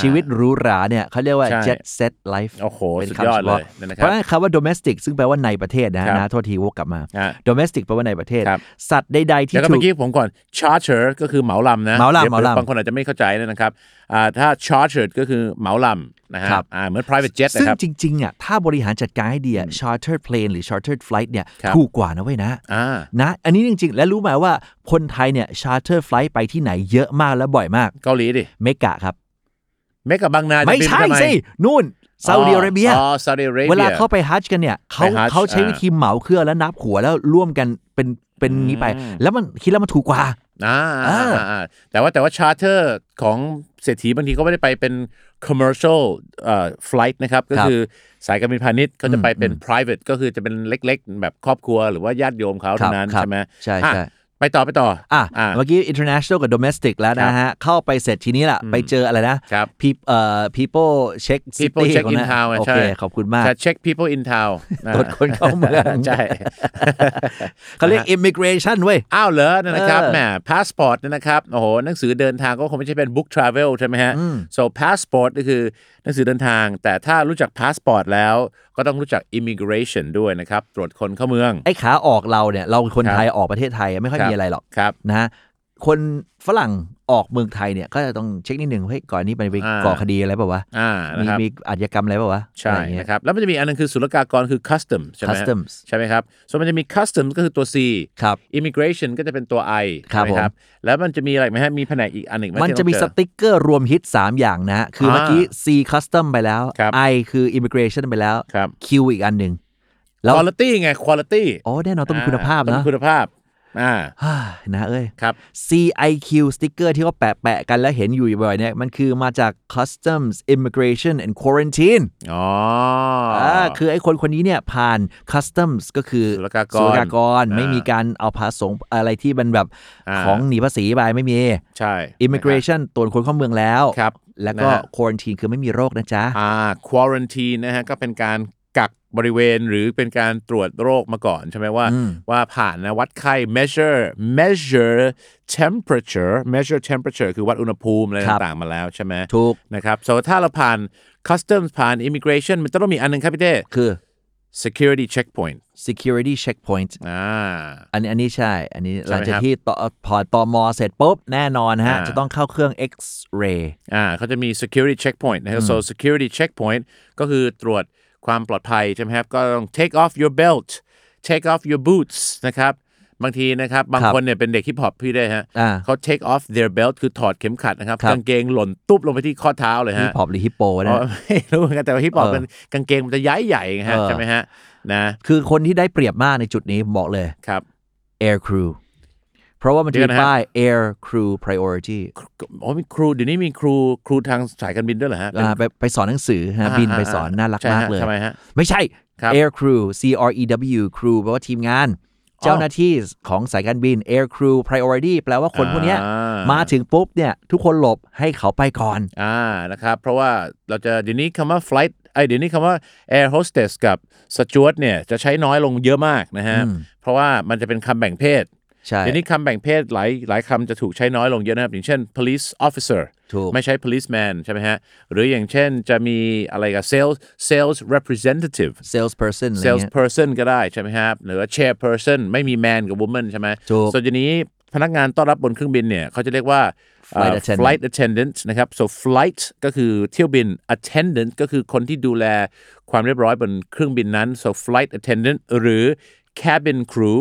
ชีวิตหรูหราเนี่ยเขาเรียกว่าใช่ jet set life โอ้โหเป็นสุดคำยอดเฉเลพาะยนะคเพรับราะฉะนั้นคำว่า domestic ซึ่งแปลว่าในประเทศนะฮะครับนะโทษทีวกกลับมาอะ domestic แปลว่าในประเทศครับสัตว์ใดๆที่แล้วก็ถูเมื่อกกี้ผมก่อน charter ก็คือเหมาลำนะเหมาลำดี๋ยวเหมาลำบางคนอาจจะไม่เข้าใจนะครับอ่าถ้า charter ก็คือเหมาลำนะฮะครับอ่าเหมือน private jet ซึ่งนะครับจริงๆอะถ้าบริหารจัดการให้ดีอะ chartered plane หรือ chartered flight เนี่ยครับถูกกว่านะเว้ยนะอ่านะอันนี้จริงๆ และรู้ไหมว่าคนไทยเนี่ย charter flight ไปที่ไหนเยอะมากและบ่อยมาก เกาหลีดิเมกะครับ เมกับบางนาจะไม่บินใช่ทำสินู่นซาอุดิอาระเบีย อ๋อซาอุดิอาระเบีย เวลาเข้าไปฮัจจ์กันเนี่ยเขาไปฮัจญ์เขาใช้อ่า วิธีเหมาเครื่องแล้วนับหัวแล้วร่วมกันเป็นเป็นงี้ไป แล้วมันคิดแล้วมันถูกกว่า อ่าเอออ่าแต่ว่าแต่ว่า charter ของเศรษฐีบางทีก็ไม่ได้ไปเป็น commercial เอ่อ flight นะครับ ก็คือสายการบินพาณิชย์เขาจะไปเป็น private ก็คือจะเป็นเล็กๆ แบบครอบครัวหรือว่าญาติโยมเขาครัเท่าบนั้นครับใช่ไหมใช่ อะใช่ ไปต่อไปต่อ อะอ่าเมื่อกี้ international กับ domestic แล้วนะฮะ เข้าไปเสร็จทีนี้ล่ะ ไปเจออะไรนะครับ Pe- เอ่อ people check People city check ของ in นะ town อะโอใช่เค ขอบคุณมากจะ check people in town ตรวจคนเข้าเมืองใช่เขาเรียก immigration เว้ย อ้าวเหรอนะครับเออแหมพาสปอร์ตเนี่ยนะครับ โอ้โห หนังสือเดินทางก็คงไม่ใช่เป็น book travel ใช่ไหมฮะ so passport ก็คือหนังสือเดินทาง แต่ถ้ารู้จัก passport แล้วก็ต้องรู้จัก immigration ด้วยนะครับ ตรวจคนเข้าเมือง ไอ้ขาออกเราเนี่ย เราคนครับไทยออกประเทศไทยไม่ค่อยครับมีอะไรหรอกครับนะฮะคนฝรั่งออกเมืองไทยเนี่ยก็จะต้องเช็คนิดหนึ่งเฮ้ยก่อนนี้ไปไปอ่าก่อคดีอะไรเปล่าวะอ่ามีนะครับมีอาชญากรรมอะไรเปล่าวะใช่อะไรเงี้ยนะครับแล้วมันจะมีอันนึงคือศุลกากรคือ custom ใช่ไหมฮะ customs ใช่ไหมครับ so มันจะมี custom ก็คือตัว C ครับ immigration ก็จะเป็นตัว I ครับใช่ไหมครับแล้วมันจะมีอะไรไหมฮะมีแผนกอีกอันหนึ่งไหมันที่จะมีต้องสเจอติกเกอร์รวมฮิต 3 อย่างนะฮะคือเมื่อกี้ C custom ไปแล้วครับ I คือ immigration ไปแล้วครับ Q อีกอันหนึ่งแล้ว quality ไง quality อ๋อแน่นอนต้องมีคุณภาพต้องนะมีคุณภาพ อ่าฮ่านะเอ้ยครับ CIQ สติกเกอร์ที่เขาแปะแปะๆกันแล้วเห็นอยู่บ่อยๆเนี่ย มันคือมาจาก Customs Immigration and Quarantine อ๋ออ่าคือไอ้คนคนนี้เนี่ยผ่าน Customs ก็คือศุลกากรศุลกากรอ่าไม่มีการเอาภาษงอะไรที่มันแบบอ่าของหนีภาษีไปไม่มี ใช่ Immigration ตรวจคนเข้าเมืองแล้วครับแล้วก็นะฮะ Quarantine คือไม่มีโรคนะจ๊ะ อ่า quarantine นะฮะ ก็เป็นการกัก บริเวณหรือเป็นการตรวจโรคมาก่อนใช่ไหมว่า ว่าผ่านนะวัดไข้ measure measure temperature measure temperature คือวัดอุณหภูมิอะไรครับต่างๆมาแล้วใช่ไหมถูกนะครับ so ถ้าเราผ่าน customs ผ่าน immigration มันต้องมีอันหนึงครับพี่เต้คือ security checkpoint security checkpoint อ่าอันนี้อันนี้ใช่ อันนี้ใช่ไหมหลังจากครับที่ต่อพอตอมอเสร็จปุ๊บ แน่นอนฮะอ่าจะต้องเข้าเครื่อง X-ray อ่าเขาจะมี security checkpoint นะครับ so security checkpoint ก็คือตรวจ ความปลอดภัยใช่ไหมครับก็ต้อง take off your belt take off your boots นะครับบางทีนะครับบางครับคนเนี่ยเป็นเด็กฮิปฮอปพี่ได้ฮะอ่าเขา take off their belt คือถอดเข็มขัดนะครับครับกางเกงหล่นตุ๊บลงไปที่ข้อเท้าเลยฮะฮิปฮอปหรือฮิปโปอ๋นะอไม่รู้เหมือนกันแต่ว่าฮิปฮอปเออมันกางเกงมันจะย้ายใหญ่ไงฮะเออใช่ไหมฮะนะคือคนที่ได้เปรียบมากในจุดนี้ผมบอกเลยครับ air crew เพราะว่ามันจะเดี๋มียวนะฮะป้าย air crew priority อ๋อมีครูเดี๋ยวนี้มีครูครูทางสายการบินด้วยเหรอฮะเป็นอ่าไปไปสอนหนังสือฮะอ่าบินไปอ่าสอนน่ารักใช่ฮะมากเลยทำไมฮะไม่ใช่ครับ air crew C R E W crew แปลว่าทีมงาน เจ้าหน้าที่ของสายการบิน air crew priority แปลว่าคนพวกเนี้ยอ่ามมาถึงปุ๊บเนี่ยทุกคนหลบให้เขาไปก่อนอ่านะครับ เพราะว่าเราจะเดี๋ยวนี้คำว่า flight ไอยเดี๋ยวนี้คำว่า air hostess กับ steward เนี่ยจะใช้น้อยลงเยอะมากนะฮะ เพราะว่ามันจะเป็นคำแบ่งเพศใช่ เดี๋ยวนี้คำแบ่งเพศหลายหลายคำจะถูกใช้น้อยลงเยอะนะครับ อย่างเช่น police officer ถูกไม่ใช่ policeman ใช่ไหมฮะ หรืออย่างเช่นจะมีอะไรกับ sales sales representative sales person อะไรเงี้ย salesperson ก็ได้ใช่ไหมครับหรือว่า chairperson ไม่มี man กับ woman ใช่ไหมถูกส่วนทีนี้พนักงานต้อนรับบนเครื่องบินเนี่ยเขาจะเรียกว่าเอ่อ Flight attendant flight attendant นะครับ so flight ก็คือเที่ยวบิน attendant ก็คือคนที่ดูแลความเรียบร้อยบนเครื่องบินนั้น so flight attendant หรือ cabin crew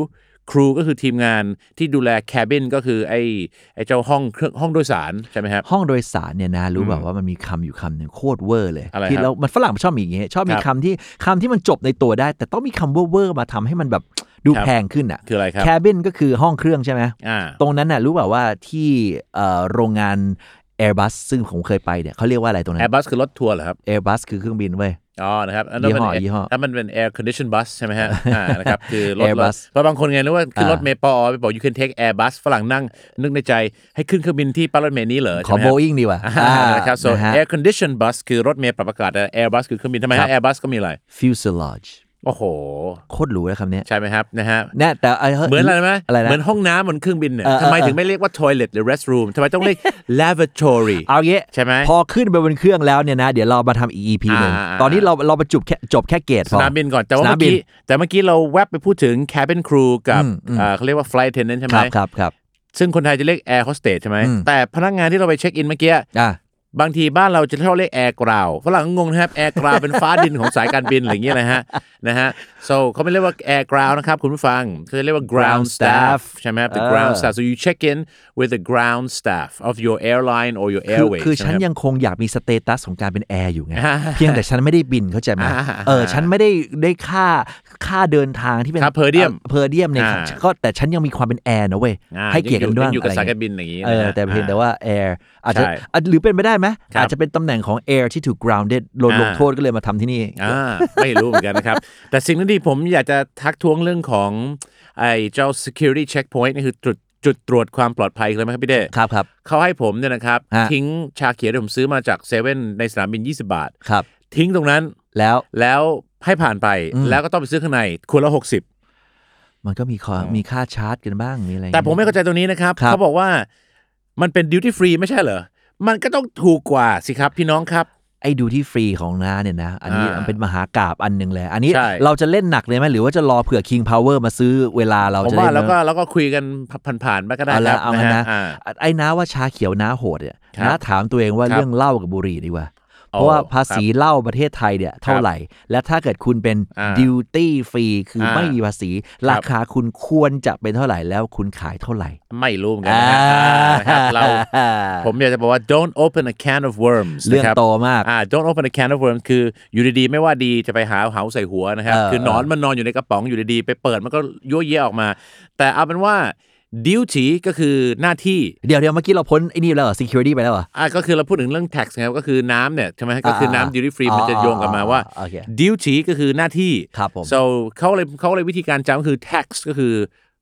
ครูก็คือทีมงานที่ดูแล cabin ก็คือไอ้ไอ้เจ้าห้องเครื่องห้องโดยสารใช่ไหมครับห้องโดยสารเนี่ยนะรู้แบบว่ามันมีคำอยู่คำหนึ่งโคตรเวอร์เลยอะไรที่ครับแล้วมันฝรั่งมันชอบมีอย่างเงี้ยชอบมีครับคำที่คำที่มันจบในตัวได้ แต่ต้องมีคำเวอร์ๆมาทำให้มันแบบดูครับแพงขึ้นอะคืออะไรครับ cabin ก็คือห้องเครื่องใช่ไหมอ่าตรงนั้นน่ะรู้แบบว่าที่เอ่อโรงงาน Airbus ซึ่งผมเคยไปเนี่ยเขาเรียกว่าอะไรตรงนั้น Airbus คือรถทัวร์เหรอครับ Airbus คือเครื่องบินเว้ย อ๋อนะครับอันนั้นเป็นยี่ห้อยี่ห้อถ้ามันเป็น air condition bus ใช่ไหมฮะอ่านะครับคือรถ Airbus เพราะบางคนไงนึกว่าขึ้นรถอ่าเมล์ปอไปบอก you can take airbus ฝรั่งนั่งนึกในใจให้ขึ้นเครื่องบินที่ป้ายรถเมล์นี้เหรอขอใช่ไหมโบฮะอิงดีกว่าอ่านะครับ so นะฮะ air condition bus คือรถเมล์ปรับอากาศแต่ airbus คือเครื่องบินทำไมครัฮะบ airbus ก็มีอะไร fuselage โอ้โห โคตรหรูเลยคำเนี้ยใช่ไหมครับนะฮะแน่แต่ไเหมือนอะไรไหมอะไรนะเหมือนห้องน้ำบนเครื่องบินเนี่ยเออเออทำไมเออถึงไม่เรียกว่า toilet หรือ restroom ทำไมต้องเรียก lavatory เอางี้ใช่ไหมพอขึ้นไปบนเครื่องแล้วเนี่ยนะ เดี๋ยวเรามาทำอีก EP หนึ่งอ่าอ่าตอนนี้เราเรามาจบแค่จบแค่เกตสพอนามบินก่อนแต่ว่าสนาเมื่มอบินกี้แต่เมื่อกี้เราแวบไปพูดถึง cabin crew กับอืมอืมอ่าเขาเรียกว่า flight attendant ใช่ไหคมรับครับครับซึ่งคนไทยจะเรียก air hostess ใช่ไหมอืมแต่พนักงานที่เราไปเช็คอินเมื่อกี้อะ บางทีบ้านเราจะชอบเรียกแอร์กราวฝรั่งก็งงนะครับแอร์กราวเป็นฟ้าดินของสายการบินอะไรอย่างเงี้ยนะฮะนะฮะ so เขาไม่เรียกว่าแอร์กราวนะครับคุณผู้ฟังเขาจะเรียกว่า ground staff ใช่ไหมครับ the เออ ground staff so you check in with the ground staff of your airline or your คือ airways คือฉันใช่ไหมรับยังคงอยากมี status ของการเป็นแอร์อยู่ไงอ่าเพียงแต่ฉันไม่ได้บินเข้าใจไหมอ่าเออฉันไม่ได้ได้ค่าค่าเดินทางที่เป็นค่า per diem per diem เนี่ยอ่าก็แต่ฉันยังมีความเป็นแอร์นะเว้ยอ่าให้เกียรติกันด้วยงอยู่กับอะไรสายเงี้การบินอย่างงี้เอนะอฮะแต่เพียงอ่าแต่ว่า air อาจจะใช่อะหรือเป็นไปได้ไหมครับอาจจะเป็นตำแหน่งของ air ที่ถูก grounded โดนอ่าลงโทษก็เลยมาทำที่นี่อ่าไม่รู้เหมือนกันนะครับ แต่สิ่งที่ผมอยากจะทักท้วงเรื่องของไอ้เจ้า security checkpoint นี่คือจุดจุดตรวจความปลอดภัยเลยไหมครับพี่เด้ครับครับเขาให้ผมเนี่ยนะครับฮะทิ้งชาเขียวที่ผมซื้อมาจากเซเว่นในสนามบิน 20 บาทครับ ทิ้งตรงนั้นแล้วแล้วให้ผ่านไปอืมแล้วก็ต้องไปซื้อข้างในขวดละ60มันก็มีคอมีค่าชาร์จกันบ้างมีอะไรแต่ผมไม่เข้าใจตรงนี้นะครับครับเขาบอกว่ามันเป็น duty free ไม่ใช่เหรอ มันก็ต้องถูกกว่าสิครับพี่น้องครับ ไอ้ duty free ของน้าเนี่ยนะ อันนี้อ่ามัมันเป็นมหากราบอันหนึ่งเลย อันนี้ใช่ เราจะเล่นหนักเลยไหมหรือว่าจะรอเผื่อ King Power มาซื้อเวลาเราผมจะว่าเล่นแล้วก็แล้วก็คุยกันผ่านๆไปก็ได้เอาคละรับเอางั้นนะอ่า ไอ้น้าว่าชาเขียวน้าโหดเนี่ยครับน้าถามตัวเองว่าครับ เรื่องเหล้ากับบุหรี่ดีกว่าอ๋อ เพราะว่าภาษีเหล้าประเทศไทยเนี่ยเท่าไหร่ และถ้าเกิดคุณเป็นอ่าดิวตี้ฟรีคืออาไม่มีภาษีครับราคาคุณควรจะเป็นเท่าไหร่แล้วคุณขายเท่าไหร่ ไม่รู้เหมือนกันนะฮะอ่านะครับเราผมอยากจะบอกว่า don't open a can of worms เรื่องนะครับโตมากอ่า don't open a can of worms คืออยู่ดีๆ ไม่ว่าดีจะไปหาเหาใส่หัวนะครับเออคือหนอนมันนอนอยู่ในกระป๋องอยู่ดีๆ ไปเปิดมันก็ยั่วเยะออกมา แต่เอาเป็นว่า duty ก็คือหน้าที่ เดี๋ยวเดี๋ยวเมื่อกี้เราพ้นไอ้นี่แล้วเหรอ security ไปแล้วเหรออ่าก็คือเราพูดถึงเรื่อง tax นะครับก็คือน้ำเนี่ยใช่ไหมฮะก็คือน้ำ duty free มันจะโยงกลับมาว่า โอเค duty ก็คือหน้าที่ ครับผม so เขาเลยเขาเลยวิธีการจำก็คือ tax ก็คือ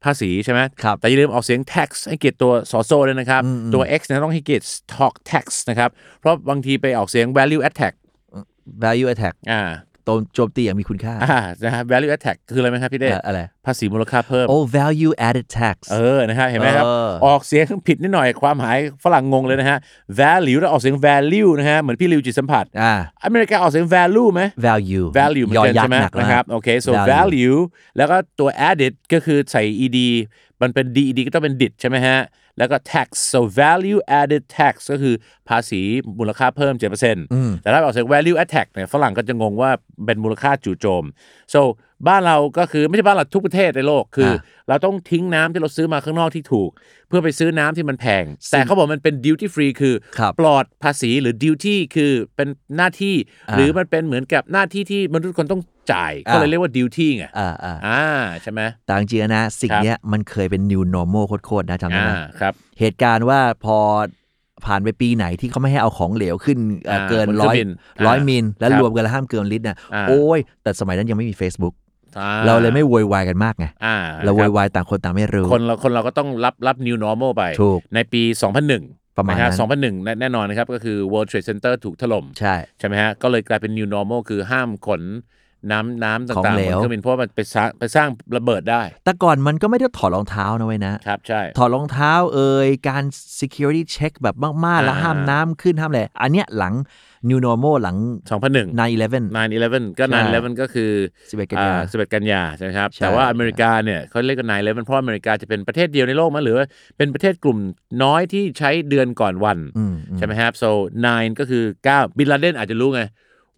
ภาษีใช่ไหมครับ แต่อย่าลืมออกเสียง tax ให้เกียรติตัวสอโซ่ด้วยนะครับ ตัว x เนยต้องให้เกียรติ talk tax นะครับ เพราะบางทีไปออกเสียง value attack value attack อ่า โจมโจมตีอย่างมีคุณค่าอ่านะฮะ value attack คืออะไรไหมครับพี่เด้เอ่ออะไรภาษีมูลค่าเพิ่ม oh value added tax เออนะครับเห็นไหมครับเออออกเสียงผิดนิดหน่อยความหมายฝรั่งงงเลยนะฮะ value แล้วออกเสียง value นะฮะเหมือนพี่ริวจิตสัมผัสอ่าอเมริกาออกเสียง value ไหม value value เหมือนยอกันยักใช่ษ์ไหมหนักแล้วนะครับโอเค so value value แล้วก็ตัว added ก็คือใส่ ed มันเป็น ded ก็ต้องเป็น did ใช่ไหมฮะ แล้วก็ tax so value added tax ก็คือภาษีมูลค่าเพิ่ม 7%แต่ถ้าออกเสียง value attack เนี่ยฝรั่งก็จะงงว่าเป็นมูลค่าจู่โจม so บ้านเราก็คือไม่ใช่บ้านเราทุกประเทศในโลกคือ เราต้องทิ้งน้ำที่เราซื้อมาข้างนอกที่ถูก เพื่อไปซื้อน้ำที่มันแพง แต่เขาบอกมันเป็น duty free คือครับปลอดภาษีหรือ duty คือเป็นหน้าที่อ่าหรือมันเป็นเหมือนกับหน้าที่ที่มนุษย์คนต้องจ่ายก็เลยอ่าเรียกว่า duty ไงอ่าอ่าอ่าใช่ไหมแต่จริงๆนะสิ่งครับเนี้ยมันเคยเป็น new normal โคตรๆนะจำได้อ่าไหมครับ เหตุการณ์ว่าพอผ่านไปปีไหนที่เขาไม่ให้เอาของเหลวขึ้นเอ่ออ่าเกินบนเครื่ร้ออยงบินร้อยอ่ามิลแล้วครับรวมกันแล้วห้ามเกินลิตรเนี่ยอ่าโอ้ยแต่สมัยนั้นยังไม่มี Facebook อ่ เราเลยไม่โวยวายกันมากไงอ่าเราโวคยบวายต่างคนต่างไม่รู้ คนเราคนเราก็ต้องรับรับ new normal ไปถูกในปี 2001 ประมาณนะฮะนั้น2001แน่แน่นอนนะครับ ก็คือ World Trade Center ถูกถล่มใช่ใช่ไหมฮะ ก็เลยกลายเป็น new normal คือห้ามขนน้ำน้ำของต่างๆเหลบนวเครื่องบินเพราะว่ามันไปสร้างไปสร้างระเบิดได้ แต่ก่อนมันก็ไม่ได้ถอดรองเท้านะเว้ยนะครับใช่ ถอดรองเท้าเอ่ยการ security check แบบมากๆ แล้วอ่าห้ามน้ำขึ้นห้ามอะไรอันเนี้ยหลัง new normal หลัง 2001 9-11 9-11 ก็ใช่9-11 ก็คือ11กันยาอ่11กันยาใช่ไหมครับใช่แต่ว่าอเมริกาเนี่ยเขาเรียกกัน9-11 เพราะอเมริกาจะเป็นประเทศเดียวในโลกมั้ยหรือว่าเป็นประเทศกลุ่มน้อยที่ใช้เดือนก่อนวันอืมอืมใช่ไหมครับ so 9 ก็คือ 9 บินลาเดนอาจจะรู้ไง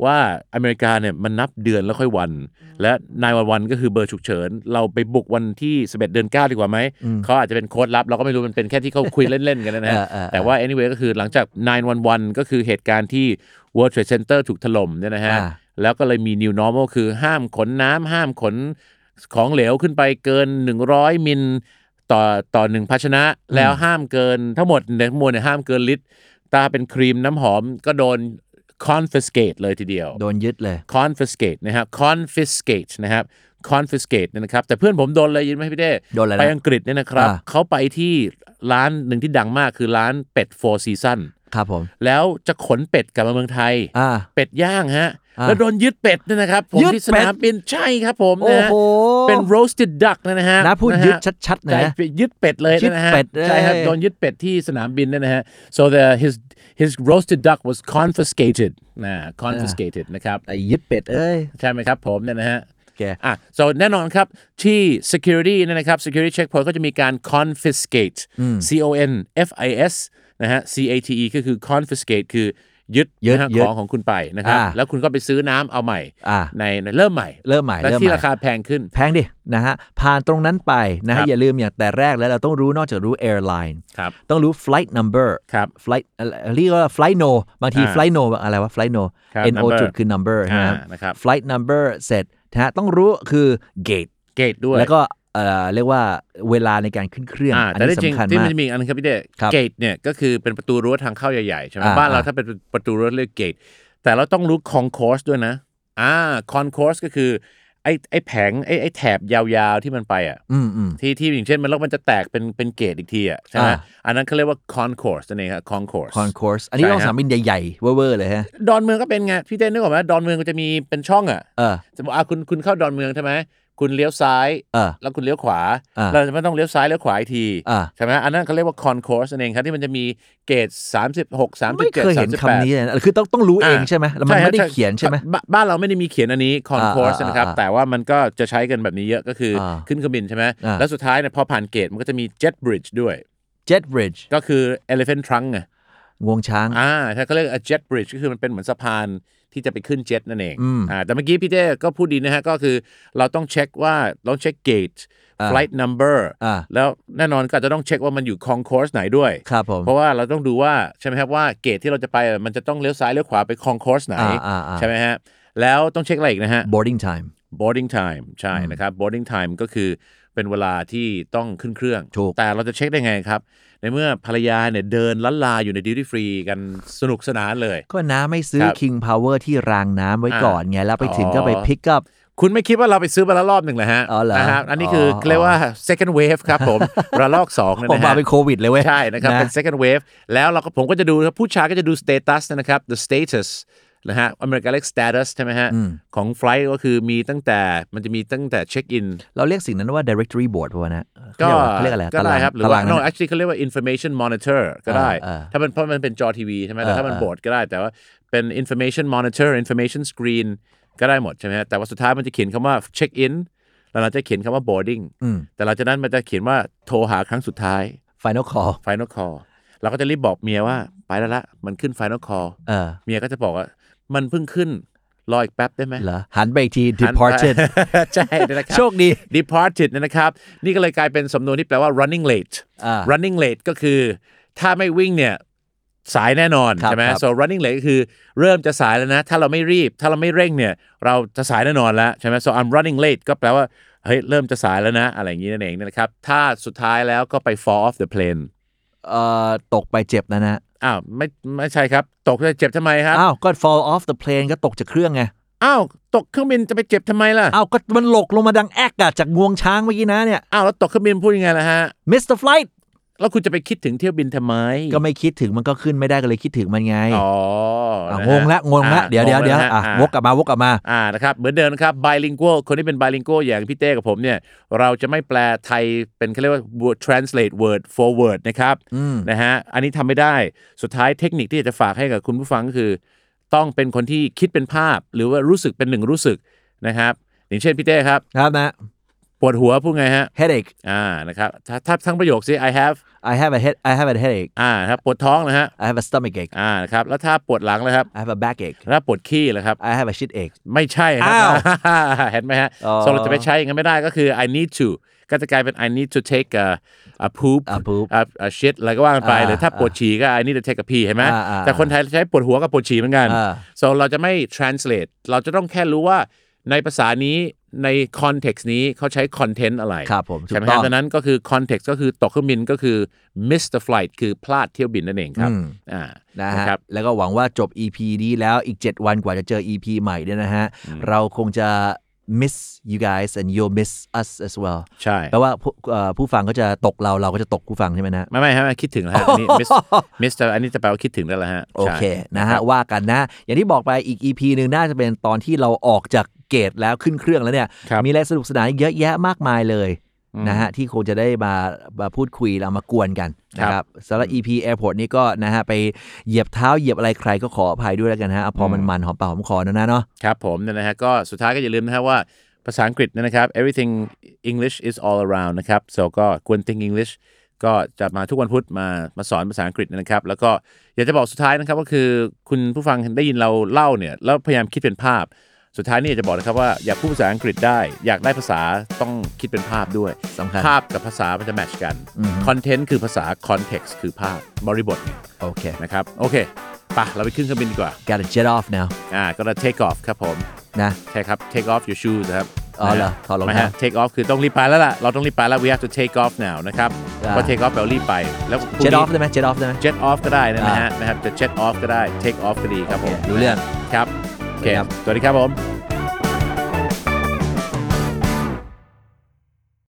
ว่าอเมริกาเนี่ยมันนับเดือนแล้วค่อยวัน และ911ก็คือเบอร์ฉุกเฉิน เราไปบุกวันที่ 11 เดือน 9 ดีกว่าไหม เขาอาจจะเป็นโค้ดลับ เราก็ไม่รู้มันเป็นแค่ที่เขาคุยเล่น ๆ กันนะฮะเออเออเออแต่ว่า anyway ก็คือหลังจาก 911 ก็คือเหตุการณ์ที่ World Trade Center ถูกถล่มเนี่ยนะฮะอ่าแล้วก็เลยมี new normal คือห้ามขนน้ำห้ามขนของเหลวขึ้นไปเกิน 100 มิลต่อต่อหนึ่งภาชนะ แล้วห้ามเกินทั้งหมดในทั้งมวลเนี่ยห้ามเกินลิตรถ้าเป็นครีมน้ำหอมก็โดน confiscate เลยทีเดียว โดนยึดเลย confiscate นะครับ confiscate นะครับ confiscate เนี่ยนะครับแต่เพื่อนผมโดนเลยยินไหมพี่เด้โดนอะไรนะไปอังกฤษเนี่ยนะครับอ่า เขาไปที่ร้านหนึ่งที่ดังมากคือร้านเป็ด Four Season ครับผม แล้วจะขนเป็ดกลับมาเมืองไทย อ่า เป็ดย่างฮะอ่าแล้วโดนยึดเป็ดเนี่ยนะครับผมยึดที่สเป็ดนามบินใช่ครับผมโอ้นะฮะโหเป็น roasted duck นะฮะนะพูดฮยึดชัดๆหนะ ใช่ยึดเป็ดเลยยึดนะฮะเป็ดใช่ครับเอ้ยโดนยึดเป็ดที่สนามบินเนยนะฮะ so the his his roasted duck was confiscated นะ confiscated นะครับไอ้ยึดเป็ดเอ้ย ใช่ไหมครับผมเนี่ยนะฮะโอเคอะ so แน่นอนครับ ที่ security เนี่ยนะครับ security checkpoint ก็จะมีการ confiscate c o n f i s นะฮะ c a t e ก็คือ confiscate คือยึดยึดนะฮะยึดของของคุณไปนะครับ อ่าแล้วคุณก็ไปซื้อน้ำเอาใหม่อ่า ในในเริ่มใหม่เริ่มใหม่และเริ่มที่ใหม่ ราคาแพงขึ้น แพงดินะฮะผ่านตรงนั้นไปนะครัฮะบ อย่าลืมอย่างแต่แรกแล้วเราต้องรู้นอกจากรู้ airline ครับต้องรู้ flight number ครับ flight เอ่อเรียกว่า flight no บางที อ่า flight no อะไรวะ flight no ครับ no number จุดคือ number ใช่ไหมอ่านะครับ flight number เสร็จนะฮะต้องรู้คือ gate เกตด้วย แล้วก็ เอ่อเรียกว่าเวลาในการขึ้นเครื่องอ่าอันแต่นี้ที่จริงสำคัญที่มามัก นจะมีอีกอันนึงครับพี่เด้ครับเกตเนี่ยก็คือเป็นประตูรั้วทางเข้าใหญ่ๆใช่ไหมอ่าบ้านเราอ่า ถ้าเป็นประตูรั้วเรียกเกตแต่เราต้องรู้ concourse ด้วยนะ อ่า concourse ก็คือไอ้ไอ้แผงไอ้ไอ้แถบยาวๆที่มันไปอะอืมอืม ที่ที่อย่างเช่นมันแล้วมันจะแตกเป็นเป็นเกตอีกทีอะใช่ไหมอ่า อันนั้นเขาเรียกว่า concourse นั่นเองครับ concourse concourse อันนี้ใช่ต้องฮะ สนามบินใหญ่ๆเวอร์ๆเลยฮะดอนเมืองก็เป็นไงพี่เต้นึกออกไหมดอนเมืองก็จะมีเป็นช่องอะ เออ สมมติอะคุณคุณเข้าดอนเมืองใช่ไหม คุณเลี้ยวซ้ายเออแล้วคุณเลี้ยวขวา อ่าเราจะไม่ต้องเลี้ยวซ้ายเลี้ยวขวาอีกทีอ่า ใช่ไหมอันนั้นเขาเรียกว่า concourse นั่นเองครับที่มันจะมีเกต36 37ไม่เคยเห็นคำนี้38 เลยนะคือต้องต้องรู้เองใช่ไหมแล้วมันไม่ได้ใช่เขียนใช่ไหม บบ้านเราไม่ได้มีเขียนอันนี้ concourse อ่าอ่านะครับ อ่าแต่ว่ามันก็จะใช้กันแบบนี้เยอะก็คืออา ขึ้นเครื่องบินใช่ไหมอ่าแล้วสุดท้ายเนี่ยพอผ่านเกตมันก็จะมี jet bridge ด้วย jet bridge ก็คือ elephant trunk ไง งวงช้าง อ่าถ้าเขาเรียก a jet bridge ก็คือมันเป็นเหมือนสะพานที่จะไปขึ้นเจ็ตนั่นเองอืมอ่าแต่เมื่อกี้พี่เต้ก็พูดดีนะฮะ ก็คือเราต้องเช็คว่าเราเช็ค gate อ่า flight number อ่าแล้วแน่นอนก็อาจจะต้องเช็คว่ามันอยู่ concourse ไหนด้วย ครับผม เพราะว่าเราต้องดูว่าใช่ไหมครับว่าเกตที่เราจะไปอะมันจะต้องเลี้ยวซ้ายเลี้ยวขวาไป concourse ไหนอ่าอ่าอ่าใช่ไหมฮะ แล้วต้องเช็คอะไรอีกนะฮะ boarding time boarding time ใช่นะครับ boarding time ก็คือ เป็นเวลาที่ต้องขึ้นเครื่อง ถูก แต่เราจะเช็คได้ไงครับ ในเมื่อภรรยาเนี่ยเดินลันลาอยู่ใน duty free กันสนุกสนานเลย ก็น้าไม่ซื้อ ครับ king power ที่รางน้ำไว้ก่อนไงแล้วไปถึงก็ไปอ๋อ pick up คุณไม่คิดว่าเราไปซื้อมาแล้วรอบหนึ่งเหรอฮะอ๋อเหรอนะครับอันนี้คือออ เรียกว่า second wave ครับผม ระลอกสองเนยผมนะมาฮะเป็นโควิดเลยเว้ย ใช่นะครับ เป็น second wave แล้วเราก็ผมก็จะดูครับผู้ชายก็จะดู status นะครับ the status นะฮะอเมริกาเรียก status ใช่ไหมฮะ ของไฟล์ก็คือมีตั้งแต่มันจะมีตั้งแต่เช็คอินเราเรียกสิ่งนั้นว่า directory board ป่ะนะก็เขาเรียกอะไรก็ได้ครับ หรือตาว่าง no นั้น actually เขาเรียกว่า information monitor ก็ได้เออเออถ้ามันเพราะมันเป็นจอทีวีใช่ไหมแต่ถ้ามันเออโบดก็ได้ แต่ว่าเป็น information monitor information screen ก็ได้หมดใช่ไหมฮะแต่ว่าสุดท้ายมันจะเขียนคำว่า check in แล้วเราจะเขียนคำว่า boarding แต่หลังจากนั้นมันจะเขียนว่าโทรหาครั้งสุดท้าย final call final call เราก็จะรีบบอกเมียว่าไปแล้วละมันขึ้น final call เออเมียก็จะบอกว่า มันเพิ่งขึ้น รออีกแป๊บได้ไหมเหรอหันไปอีกที departed ใช่นะครับ โชคดี departed เนยนะครับ นี่ก็เลยกลายเป็นสำนวนที่แปลว่า running late อ่า running late ก็คือ ถ้าไม่วิ่งเนี่ยสายแน่นอนครับใช่ไหม ครับ so running late ก็คือเริ่มจะสายแล้วนะ ถ้าเราไม่รีบ ถ้าเราไม่เร่งเนี่ย เราจะสายแน่นอนแล้วใช่ไหม so I'm running late ก็แปลว่าเฮ้ยเริ่มจะสายแล้วนะ อะไรอย่างนี้นั่นเองนะครับ ถ้าสุดท้ายแล้วก็ไป fall off the plane เอ่อตกไปเจ็บนะนะ อ้าวไม่ไม่ใช่ครับ ตกจะเจ็บทำไมครับอ้าวก็ fall off the plane ก็ตกจากเครื่องไงอ้าวตกเครื่องบินจะไปเจ็บทำไมล่ะอ้าวก็มันหลกลงมาดังแอกอะจากงวงช้างเมื่อกี้นะเนี่ยอ้าวแล้วตกเครื่องบินพูดยังไงล่ะฮะ Mr. Flight แล้วคุณจะไปคิดถึงเที่ยวบินทำไม ก็ไม่คิดถึงมันก็ขึ้นไม่ได้ก็เลยคิดถึงมันไงอ๋ออะนะฮะงงละงงละอะเดี๋ยวเดี๋ยวงงเดี๋ยวแล้อะฮวกกลับมาวกกลับมาอ่านะครับเหมือนเดิมนะครับ bilingual คนที่เป็น bilingual อย่างพี่เต้กับผมเนี่ยเราจะไม่แปลไทยเป็นเขาเรียกว่า word translate word for word นะครับนะฮะอันนี้ทำไม่ได้สุดท้ายเทคนิคที่จะฝากให้กับคุณผู้ฟังก็คือ ต้องเป็นคนที่คิดเป็นภาพ หรือว่ารู้สึกเป็นหนึ่งรู้สึกนะครับอย่างเช่นพี่เต้ครับครับนะ ปวดหัวพูดไงฮะ headache อ่านะครับถ้าถ้าทั้งประโยคสิ I have I have a head I have a headache อ่าครับปวดท้องนะฮะ I have a stomach ache อ่านะครับแล้วถ้าปวดหลังเลยครับ I have a backache ถ้าปวดขี้เลยครับ I have a shit ache ไม่ใช่ครัอ้าว เห็นไหมฮะอ๋อโซเราจะไปใช้อย่างนั้นไม่ได้ก็คือ I need to ก็จะกลายเป็น I need to take a a poop A poop a, a shit อะไรก็ว่ากันไปอ่าหรือถ้าปวดฉี่ก็ I need to take a pee เห็นไหมอ่าอ่าแต่คนไทยใช้ปวดหัวกับปวดฉี่เหมือนกัน อ่า so เราจะไม่ translate เราจะต้องแค่รู้ว่าในภาษานี้ ใน context นี้เขาใช้ content อะไรครับผมถูกใช่ไหมต้ฮะอง ดังนั้นก็คือ context ก็คือตกเครื่องบินก็คือ miss the flight คือพลาดเที่ยวบินนั่นเองครับอืม อ่านะนะฮะครับ แล้วก็หวังว่าจบ EP นี้แล้วอีก 7 วันกว่าจะเจอ EP ใหม่เนี่ยนะฮะ เราคงจะ miss you guys and you'll miss us as well ใช่ แปลว่าผู้เอ่อผู้ฟังก็จะตกเราเราก็จะตกผู้ฟังใช่ไหมนะ ไม่ไม่ฮะคิดถึงแล้วฮะอันนี้ miss miss แต่อันนี้จะแปลว่าคิดถึงแล้วล่ะฮะโอเคใช่นะคฮะรับว่ากันนะ อย่างที่บอกไปอีก EP หนึ่งน่าจะเป็นตอนที่เราออกจาก เกตแล้วขึ้นเครื่องแล้วเนี่ยครับมีอะไรสนุกสนานเยอะแยะมากมายเลยนะฮะที่คงจะได้มามาพูดคุยเรามากวนกันนะครับสำหรับ EP Airport นี่ก็นะฮะไปเหยียบเท้าเหยียบอะไรใครก็ขออภัยด้วยแล้วกันฮะเอาพอมันมันหอมปากหอมคอนะนะเนาะครับผมเนี่ยนะฮะก็สุดท้ายก็อย่าลืมนะฮะว่าภาษาอังกฤษเนยนะครับ everything English is all around นะครับ so ก็ควร think English ก็จะมาทุกวันพุธมามาสอนภาษาอังกฤษนะครับ แล้วก็อยากจะบอกสุดท้ายนะครับก็คือคุณผู้ฟังได้ยินเราเล่าเนี่ยแล้วพยายามคิดเป็นภาพ สุดท้ายนี่อยากจะบอกนะครับว่าอยากพูดภาษาอังกฤษได้ อยากได้ภาษาต้องคิดเป็นภาพด้วยสำคัญภาพกับภาษามันจะแมทช์กันคอนเทนต์คือภาษา context คือภาพบริบทเนี่ยโอเคนะครับโอเคไปะเราไปขึ้นเครื่องบินดีกว่า gotta jet off now อ่าก็จะ take off ครับผมนะใช่ครับ take off your shoes นะครับอ๋อเหรอนะฮะถอดรองเท้าไม่ฮะ take off คือต้องรีบไปแล้วล่ะ เราต้องรีบไปแล้ว we have to take off now นะครับอ่าก็ take off แปลว่ารีบไป แล้วพรุ่ง jet นี้ off ได้ไหม jet off ได้ไหม jet off ก็ได้นะอ่าฮะนะครับจะ jet off ก็ได้ take off ก็ดีครับผมรู้เรื่องครับโอ เคครับสวัสดีครับผม